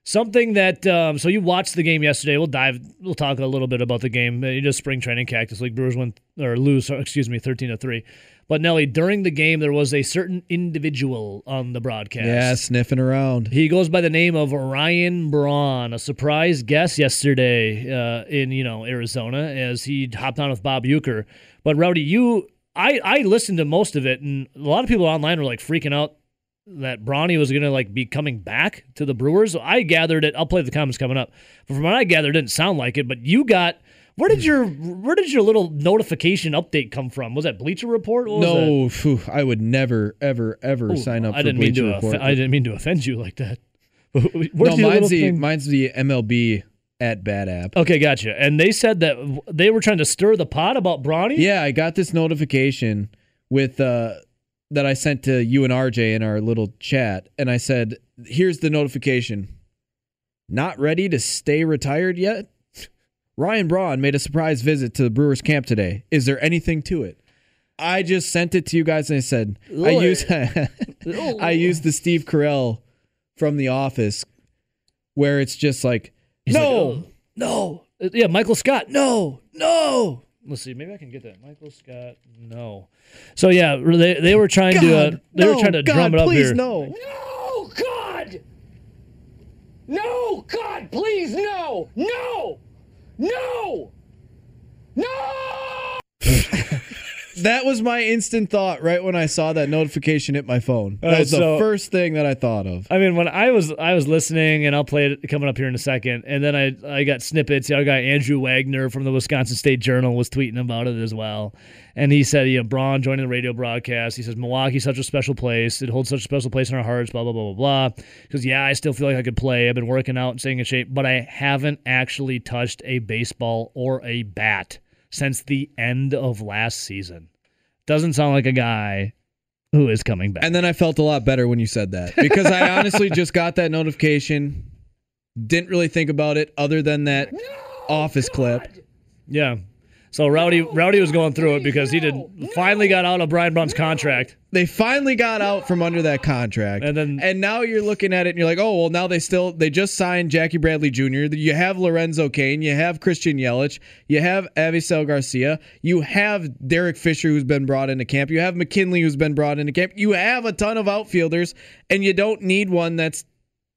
something that um, so you watched the game yesterday. We'll dive. We'll talk a little bit about the game. Uh, just spring training, Cactus League. Brewers win or lose. Excuse me, thirteen to three. But Nelly, during the game, there was a certain individual on the broadcast. Yeah, sniffing around. He goes by the name of Ryan Braun, a surprise guest yesterday uh, in you know Arizona as he hopped on with Bob Uecker. But Rowdy, you, I, I listened to most of it, and a lot of people online were like freaking out that Brawny was gonna like be coming back to the Brewers. So I gathered it. I'll play the comments coming up. But from what I gathered, it didn't sound like it. But you got. Where did your where did your little notification update come from? Was that Bleacher Report? What was that? No, phew, I would never, ever, ever Ooh, sign up I for didn't mean Bleacher to. Report. Off- I didn't mean to offend you like that. <laughs> Where's no, mine's the thing? mine's the MLB at bat app. Okay, gotcha. And they said that they were trying to stir the pot about Brawny. Yeah, I got this notification with uh that I sent to you and RJ in our little chat, and I said, "Here's the notification. Not ready to stay retired yet? Ryan Braun made a surprise visit to the Brewers camp today. Is there anything to it?" I just sent it to you guys, and I said, "I use <laughs> I used the Steve Carell from The Office, where it's just like, He's like, no." "Oh, no. Uh, Yeah, Michael Scott. No, no. Let's see. Maybe I can get that. Michael Scott. No. So yeah, they they were trying to uh, God, they were trying to God, drum it up please here. no. No, God! No, God, please, no! No! No! No! That was my instant thought right when I saw that notification hit my phone. That was the so- first thing that I thought of. I mean, when I was I was listening, and I'll play it coming up here in a second, and then I I got snippets. Our guy Andrew Wagner from the Wisconsin State Journal was tweeting about it as well, and he said, you know, Braun joining the radio broadcast. He says Milwaukee's such a special place. It holds such a special place in our hearts. Blah blah blah blah blah. Because yeah, I still feel like I could play. I've been working out and staying in shape, but I haven't actually touched a baseball or a bat since the end of last season. Doesn't sound like a guy who is coming back. And then I felt a lot better when you said that because I honestly just got that notification, didn't really think about it other than that <laughs> oh office clip. Yeah. So Rowdy Rowdy was going through it because he did finally got out of Brian Braun's contract. They finally got out from under that contract, And then- and now you're looking at it and you're like, oh well, now they still they just signed Jackie Bradley Jr. You have Lorenzo Cain, you have Christian Yelich, you have Avisail Garcia, you have Derek Fisher who's been brought into camp, you have McKinney who's been brought into camp, you have a ton of outfielders, and you don't need one that's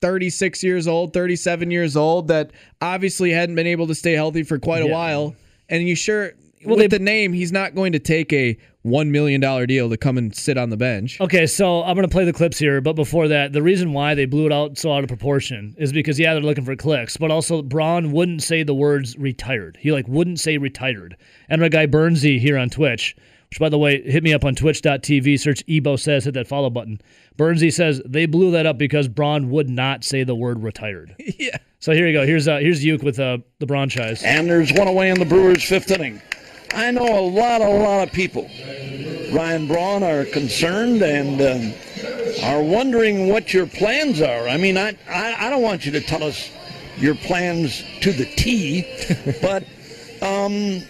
36 years old, 37 years old that obviously hadn't been able to stay healthy for quite a Yeah. while. And you sure Well, with they- the name, he's not going to take a one million dollar deal to come and sit on the bench. Okay, so I'm gonna play the clips here, but before that, the reason why they blew it out so out of proportion is because yeah, they're looking for clicks, but also Braun wouldn't say the words retired. He like wouldn't say retired. And our guy Bernsey here on Twitch, which by the way, hit me up on twitch.tv, search Ebo says, hit that follow button. Bernsey says they blew that up because Braun would not say the word retired. <laughs> yeah. So here you go. Here's uh here's Uke with uh the Braun Chise. And there's one away in the Brewers' fifth inning. I know a lot, a lot of people, Ryan Braun, are concerned and um, are wondering what your plans are. I mean, I, I, I don't want you to tell us your plans to the T, <laughs> but um,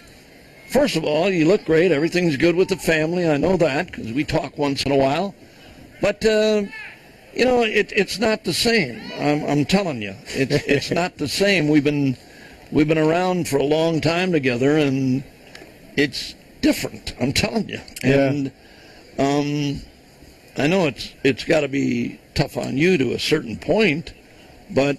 first of all, you look great. Everything's good with the family. I know that because we talk once in a while. But uh, you know, it, it's not the same. I'm, I'm telling you, it's <laughs> it's not the same. We've been we've been around for a long time together, and it's different. I'm telling you. And um, I know it's it's got to be tough on you to a certain point, but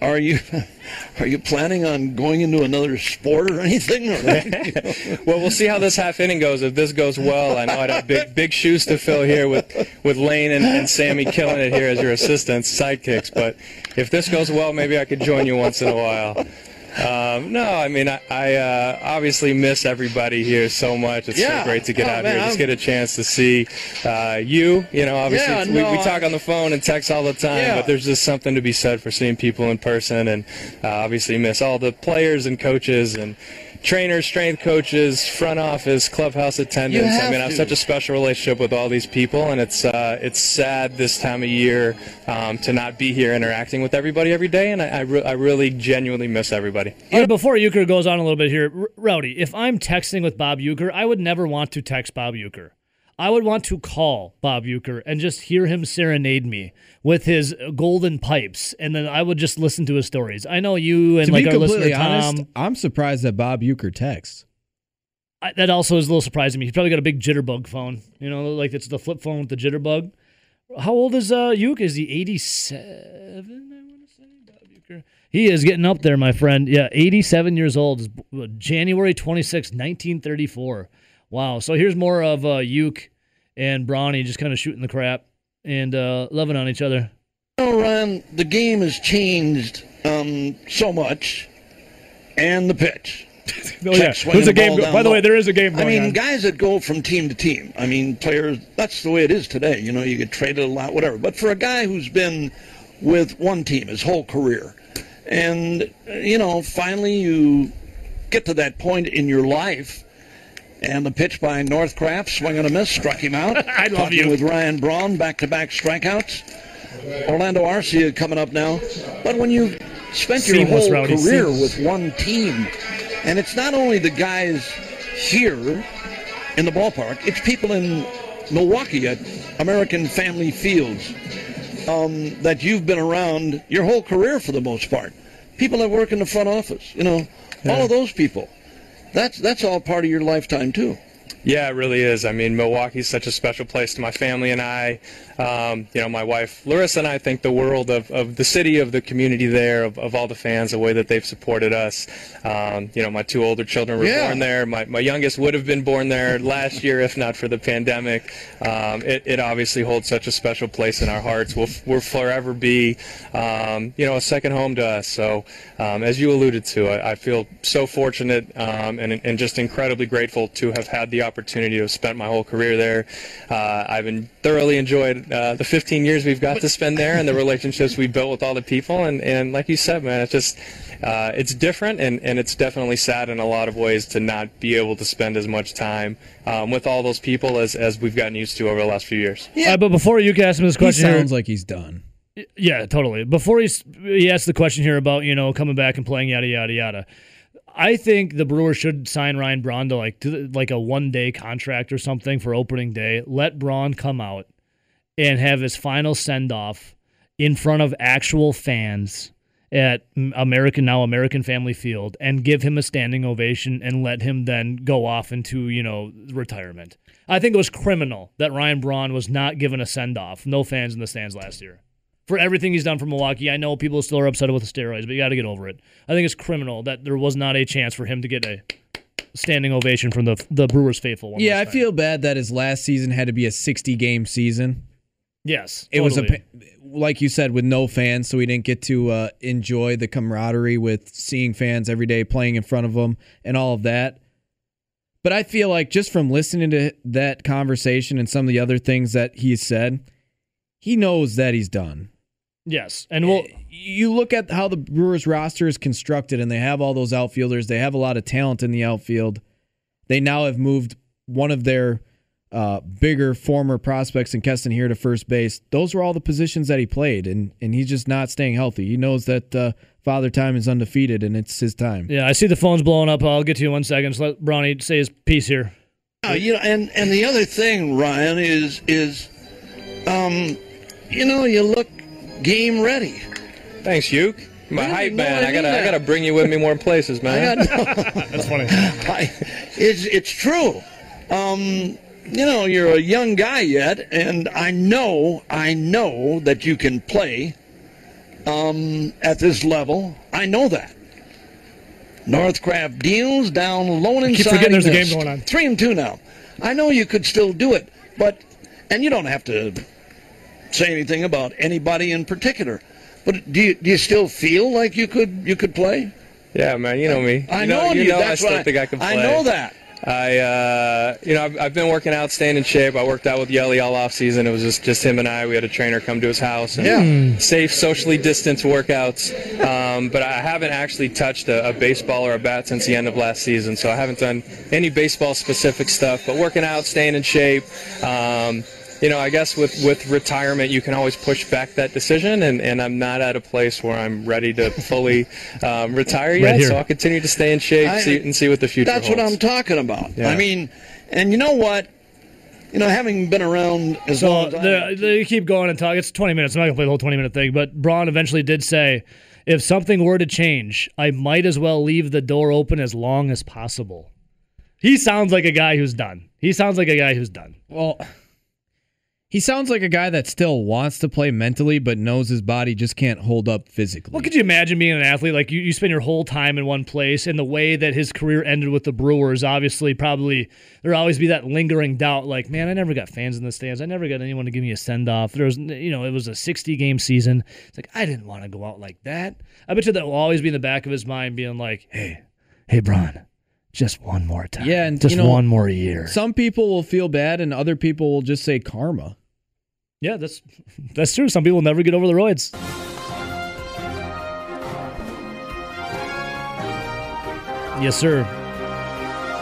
are you <laughs> are you planning on going into another sport or anything? <laughs> Well, we'll see how this half inning goes. If this goes well, I know I'd have big big shoes to fill here with with Lane and, and Sammy killing it here as your assistants, sidekicks. But if this goes well, maybe I could join you once in a while. Um, no, I mean I, I uh, obviously miss everybody here so much. It's Yeah. so great to get Oh, out man, here, just I'm- get a chance to see uh, you. You know, obviously Yeah, we, no, we talk I- on the phone and text all the time, Yeah. but there's just something to be said for seeing people in person, and uh, obviously miss all the players and coaches and trainers, strength coaches, front office, clubhouse attendants. I have mean, I have such a special relationship with all these people, and it's uh, it's sad this time of year um, to not be here interacting with everybody every day, and I I, re- I really genuinely miss everybody. All right, before Uecker goes on a little bit here, R- Rowdy, if I'm texting with Bob Uecker, I would never want to text Bob Uecker. I would want to call Bob Uecker and just hear him serenade me with his golden pipes, and then I would just listen to his stories. I know you and To like be our listener Tom. honest, I'm surprised that Bob Uecker texts. I, that also is a little surprising to me. He's probably got a big jitterbug phone. You know, like it's the flip phone with the jitterbug. How old is uh Uke? Is he 87? I want to say Bob Uecker. He is getting up there, my friend. Yeah, 87 years old. Uh, January 26, 1934. Wow. So here's more of uh, Uke and Brawny just kind of shooting the crap and uh, loving on each other. You know, Ryan, the game has changed um, so much, and the pitch. <laughs> Oh yeah, there's a the game. Go- by the way, there is a game I mean, on. guys that go from team to team. I mean, players. That's the way it is today. You know, you get traded a lot, whatever. But for a guy who's been with one team his whole career, and you know, finally you get to that point in your life. And the pitch by Northcraft, swing and a miss, struck him out. <laughs> I love Talking you. with Ryan Braun, back-to-back strikeouts. Orlando Arcia coming up now. But when you spent your Seamless, whole Rowdy, career seamless. with one team, and it's not only the guys here in the ballpark, it's people in Milwaukee at American Family Fields um, that you've been around your whole career for the most part. People that work in the front office, you know, all of those people. That's that's all part of your lifetime too. Yeah, it really is. I mean, Milwaukee's such a special place to my family and I. Um, you know, my wife Larissa and I think the world of, of the city, of the community there, of, of all the fans, the way that they've supported us. Um, you know, my two older children were Yeah. born there. My, my youngest would have been born there <laughs> last year if not for the pandemic. Um, it, it obviously holds such a special place in our hearts. We'll, we'll forever be, um, you know, a second home to us. So, um, as you alluded to, I, I feel so fortunate um, and, and just incredibly grateful to have had the opportunity to have spent my whole career there. Uh, I've been thoroughly enjoyed uh, the 15 years we've got to spend there and the relationships we built with all the people. And, and like you said, man, it's just uh, it's different and, and it's definitely sad in a lot of ways to not be able to spend as much time um, with all those people as, as we've gotten used to over the last few years. Uh, but before you ask him this question, here- sounds like he's done. Yeah, totally. Before he's, he asked the question here about you know coming back and playing yada yada yada. I think the Brewers should sign Ryan Braun to like to like a one day contract or something for opening day. Let Braun come out and have his final send off in front of actual fans at American now American Family Field and give him a standing ovation and let him then go off into you know retirement. I think it was criminal that Ryan Braun was not given a send off. No fans in the stands last year for everything he's done for Milwaukee. I know people still are upset with the steroids, but you got to get over it. I think it's criminal that there was not a chance for him to get a standing ovation from the the Brewers faithful. One Yeah, I time. feel bad that his last season had to be a 60 game season. yes, It was a like you said with no fans, so we didn't get to uh, enjoy the camaraderie with seeing fans every day playing in front of them and all of that. But I feel like just from listening to that conversation and some of the other things that he said, he knows that he's done. Yes, and we'll You look at how the Brewers roster is constructed, and they have all those outfielders. They have a lot of talent in the outfield. They now have moved one of their uh, bigger former prospects in Keston Hiura to first base. Those were all the positions that he played, and and he's just not staying healthy. He knows that uh, Father Time is undefeated, and it's his time. yeah. I see the phone's blowing up. I'll get to you in one second. Just let Bronny say his piece here. Uh, you know, and and the other thing, Ryan, is is, um, you know, you look game ready. Thanks, Uke. My hype man. I I gotta, I gotta bring you with me more places, man. got <laughs> That's funny. <laughs> I, it's it's true. Um, you know, you're a young guy yet, and I know, I know that you can play um, at this level. I know that. Northcraft deals down low and keep forgetting there's a game going on. Three and two now. I know you could still do it, but and you don't have to say anything about anybody in particular. But do you, do you still feel like you could you could play? Yeah, man. You know me. I you know, you. you. know I That's still what I, think I can play. I know that. I, uh, you know, I've, I've been working out, staying in shape. I worked out with Yelly all off season. It was just, just him and I. We had a trainer come to his house. And Yeah. Safe, socially distanced workouts. Um, but I haven't actually touched a, a baseball or a bat since the end of last season. So I haven't done any baseball specific stuff. But working out, staying in shape. Um, you know, I guess with, with retirement, you can always push back that decision, and, and I'm not at a place where I'm ready to fully <laughs> um, retire yet. here. so I'll continue to stay in shape I- see, and see what the future is. That's holds. what I'm talking about. Yeah. I mean, and you know what? You know, having been around as So long as I the, they keep going and talk. It's 20 minutes. I'm not gonna play the whole 20 minute thing, but Braun eventually did say, if something were to change, I might as well leave the door open as long as possible. He sounds like a guy who's done. He sounds like a guy who's done. Well, he sounds like a guy that still wants to play mentally, but knows his body just can't hold up physically. Well, could you imagine being an athlete? Like you, you spend your whole time in one place, and the way that his career ended with the Brewers, obviously, probably there'll always be that lingering doubt. Like, man, I never got fans in the stands. I never got anyone to give me a send off. There was, you know, it was a 60 game season. It's like I didn't want to go out like that. I bet you that will always be in the back of his mind, being like, hey, hey, Bron, just one more time. Yeah, and, just you know, one more year. Some people will feel bad, and other people will just say karma. yeah, that's that's true. Some people never get over the roids. Yes, sir.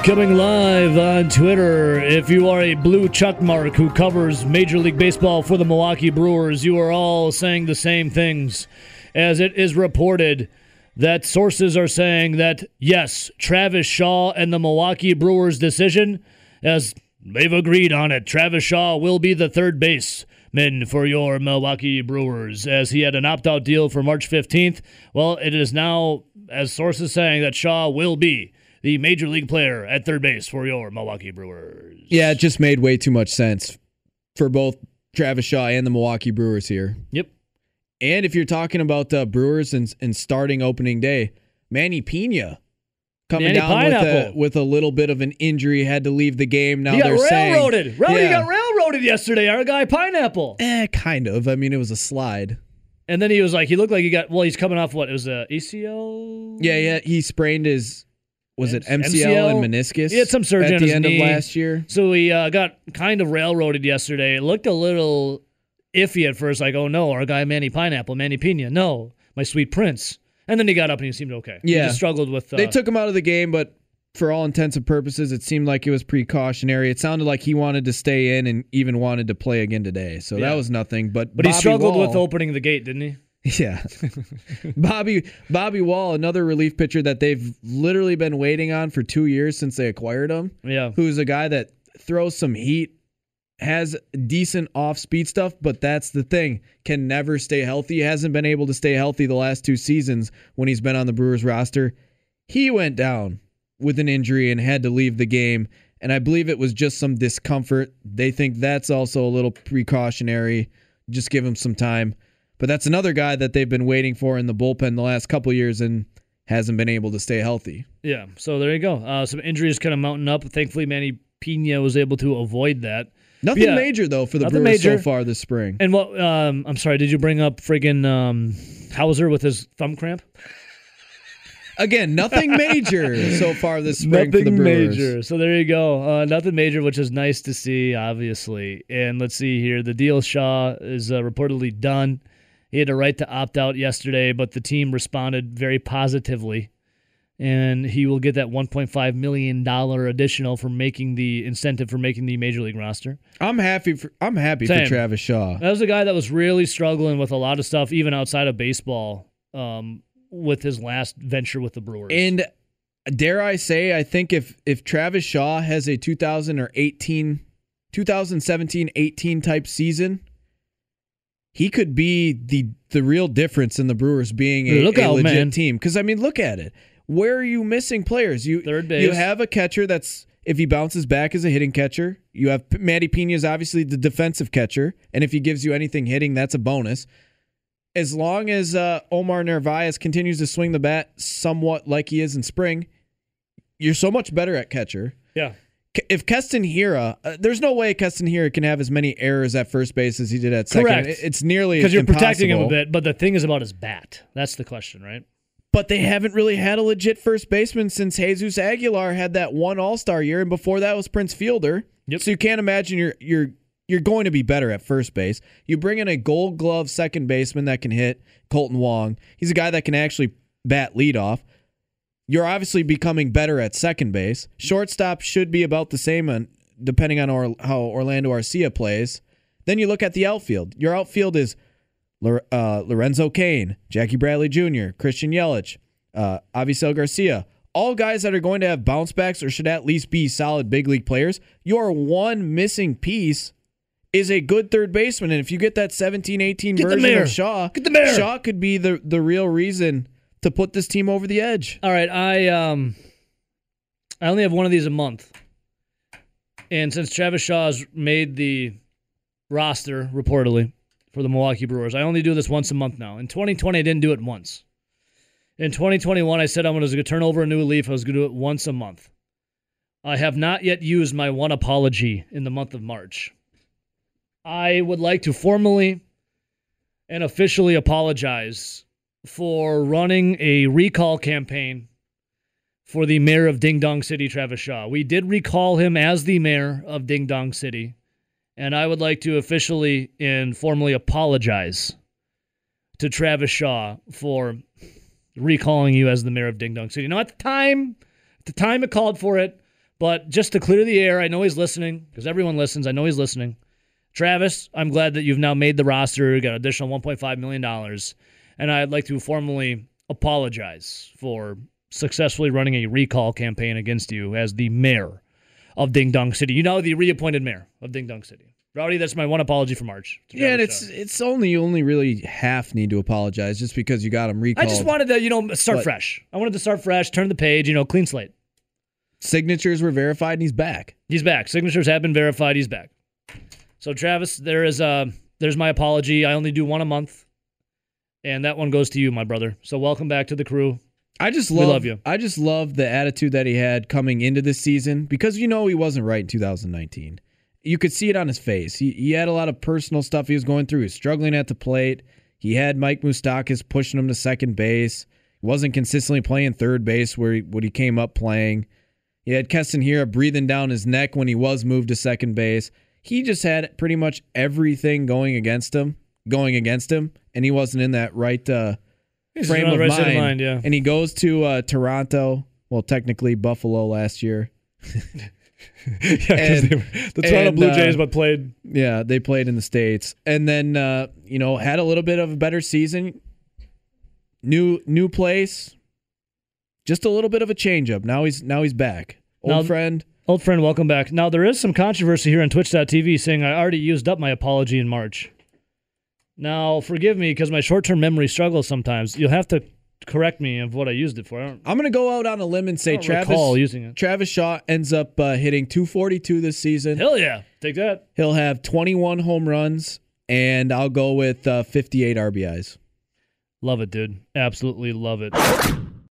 Coming live on Twitter. If you are a blue chuck mark who covers Major League Baseball for the Milwaukee Brewers, you are all saying the same things. As it is reported that sources are saying that, yes, Travis Shaw and the Milwaukee Brewers' decision, as they've agreed on it, Travis Shaw will be the third baseman for your Milwaukee Brewers, as he had an opt out deal for March 15th. Well, it is now, as sources saying, that Shaw will be the major league player at third base for your Milwaukee Brewers. Yeah, it just made way too much sense for both Travis Shaw and the Milwaukee Brewers here. Yep. And if you're talking about uh, Brewers and, and starting opening day, Manny Piña coming Manny down with a, with a little bit of an injury, had to leave the game. Now he got they're saying, railroaded. Rowdy Yeah. got railroaded yesterday. Our guy Pineapple. eh, kind of. I mean, it was a slide. And then he was like, he looked like he got. Well, he's coming off what? It was a ACL. Yeah, yeah. He sprained his was it M- MCL, and meniscus? He had some surgery at the end knee. of last year. So he uh, got kind of railroaded yesterday. It looked a little iffy at first, like, oh no, our guy Manny Pineapple, Manny Piña, no, my sweet prince. And then he got up and he seemed okay. He Yeah. just struggled with. Uh, They took him out of the game, but for all intents and purposes, it seemed like it was precautionary. It sounded like he wanted to stay in and even wanted to play again today. So Yeah. that was nothing. But but he struggled Wall- with opening the gate, didn't he? <laughs> Yeah. <laughs> Bobby Bobby Wahl, another relief pitcher that they've literally been waiting on for 2 years since they acquired him. Yeah. Who's a guy that throws some heat, has decent off-speed stuff, but that's the thing. Can never stay healthy. Hasn't been able to stay healthy the last two seasons when he's been on the Brewers roster. He went down with an injury and had to leave the game, and I believe it was just some discomfort. They think that's also a little precautionary. Just give him some time. But that's another guy that they've been waiting for in the bullpen the last couple years and hasn't been able to stay healthy. Yeah, so there you go. Uh, some injuries kind of mounting up. Thankfully, Manny Piña was able to avoid that. Nothing Yeah. major though for the Nothing Brewers major. so far this spring. And what? Um, I'm sorry. Did you bring up friggin' um, Houser with his thumb cramp? Again, nothing <laughs> major so far this spring for the Nothing Brewers. major. So there you go. Uh, nothing major, which is nice to see, obviously. And let's see here. The deal Shaw is uh, reportedly done. He had a right to opt out yesterday, but the team responded very positively. And he will get that $1.5 million additional for making the incentive for making the major league roster. I'm happy for I'm happy Same. for Travis Shaw. That was a guy that was really struggling with a lot of stuff, even outside of baseball, um, with his last venture with the Brewers. And dare I say, I think if if Travis Shaw has a 2000 or 18 2017-18 type season, he could be the the real difference in the Brewers being a, Look a out, legit man. team. Because I mean, look at it. Where are you missing players? You Third base. You have a catcher that's if he bounces back as a hitting catcher. You have Matty Pena is obviously the defensive catcher, and if he gives you anything hitting, that's a bonus. As long as uh, Omar Narvaez continues to swing the bat somewhat like he is in spring, you're so much better at catcher. yeah. If Keston Hiura, uh, there's no way Keston Hiura can have as many errors at first base as he did at second. Correct. It's nearly Because you're protecting him a bit, but the thing is about his bat. That's the question, right? But they haven't really had a legit first baseman since Jesus Aguilar had that one All Star year, and before that was Prince Fielder. Yep. So you can't imagine you're you're you're going to be better at first base. You bring in a Gold Glove second baseman that can hit Kolten Wong. He's a guy that can actually bat leadoff. You're obviously becoming better at second base. Shortstop should be about the same, on, depending on or, how Orlando Arcia plays. Then you look at the outfield. Your outfield is uh, Lorenzo Cain, Jackie Bradley Jr., Christian Yelich, uh, Avisail Garcia. All guys that are going to have bounce backs or should at least be solid big league players. Your one missing piece is a good third baseman. And if you get that 17 18 Get version of Shaw, Get the mayor. Shaw could be the, the real reason to put this team over the edge. All right, I um, I only have one of these a month, and since Travis Shaw's made the roster reportedly for the Milwaukee Brewers, I only do this once a month now. In 2020, I didn't do it once. In 2021, I said I was going to turn over a new leaf. I was going to do it once a month. I have not yet used my one apology in the month of March. I would like to formally and officially apologize for running a recall campaign for the mayor of Ding Dong City, Travis Shaw. We did recall him as the mayor of Ding Dong City, and I would like to officially and formally apologize to Travis Shaw for recalling you as the mayor of Ding Dong City. Now, at the time, at the time it called for it, but just to clear the air, I know he's listening because everyone listens. I know he's listening. Travis, I'm glad that you've now made the roster. You got additional 1.5 million dollars, and I'd like to formally apologize for successfully running a recall campaign against you as the mayor of Ding Dong City. You know, the reappointed mayor of Ding Dong City. Rowdy, that's my one apology for March. Yeah, and it's Shaw. it's only you only really half need to apologize just because you got him recalled. I just wanted to, you know, start But- fresh. I wanted to start fresh, turn the page, you know, clean slate. signatures were verified and he's back. He's back. Signatures have been verified. He's back. So Travis, there is uh there's my apology. I only do one a month. And that one goes to you, my brother. So welcome back to the crew. I just love, love you. I just love the attitude that he had coming into this season because you know he wasn't right in 2019. You could see it on his face. He he had a lot of personal stuff he was going through. He was struggling at the plate. He had Mike Moustakas pushing him to second base. He wasn't consistently playing third base where he, what he came up playing. He had Keston Hiura breathing down his neck when he was moved to second base. He just had pretty much everything going against him, going against him, and he wasn't in that right uh, He's frame the of mind. of mind, yeah. And he goes to uh, Toronto. Well, technically Buffalo last year. <laughs> yeah, And- the Toronto and, Blue uh, Jays, but played. Yeah, they played in the states, and then uh, you know had a little bit of a better season. new new place. Just a little bit of a change up. Now he's now he's back. Old Now- friend. Old friend, welcome back. Now, there is some controversy here on Twitch.tv saying I already used up my apology in March. Now, forgive me because my short term memory struggles sometimes. You'll have to correct me of what I used it for. I don't, I'm gonna go out on a limb and say Travis. Travis Shaw ends up uh, hitting 242 this season. Hell yeah. Take that. He'll have 21 home runs, and I'll go with uh, 58 RBIs. Love it, dude. Absolutely love it.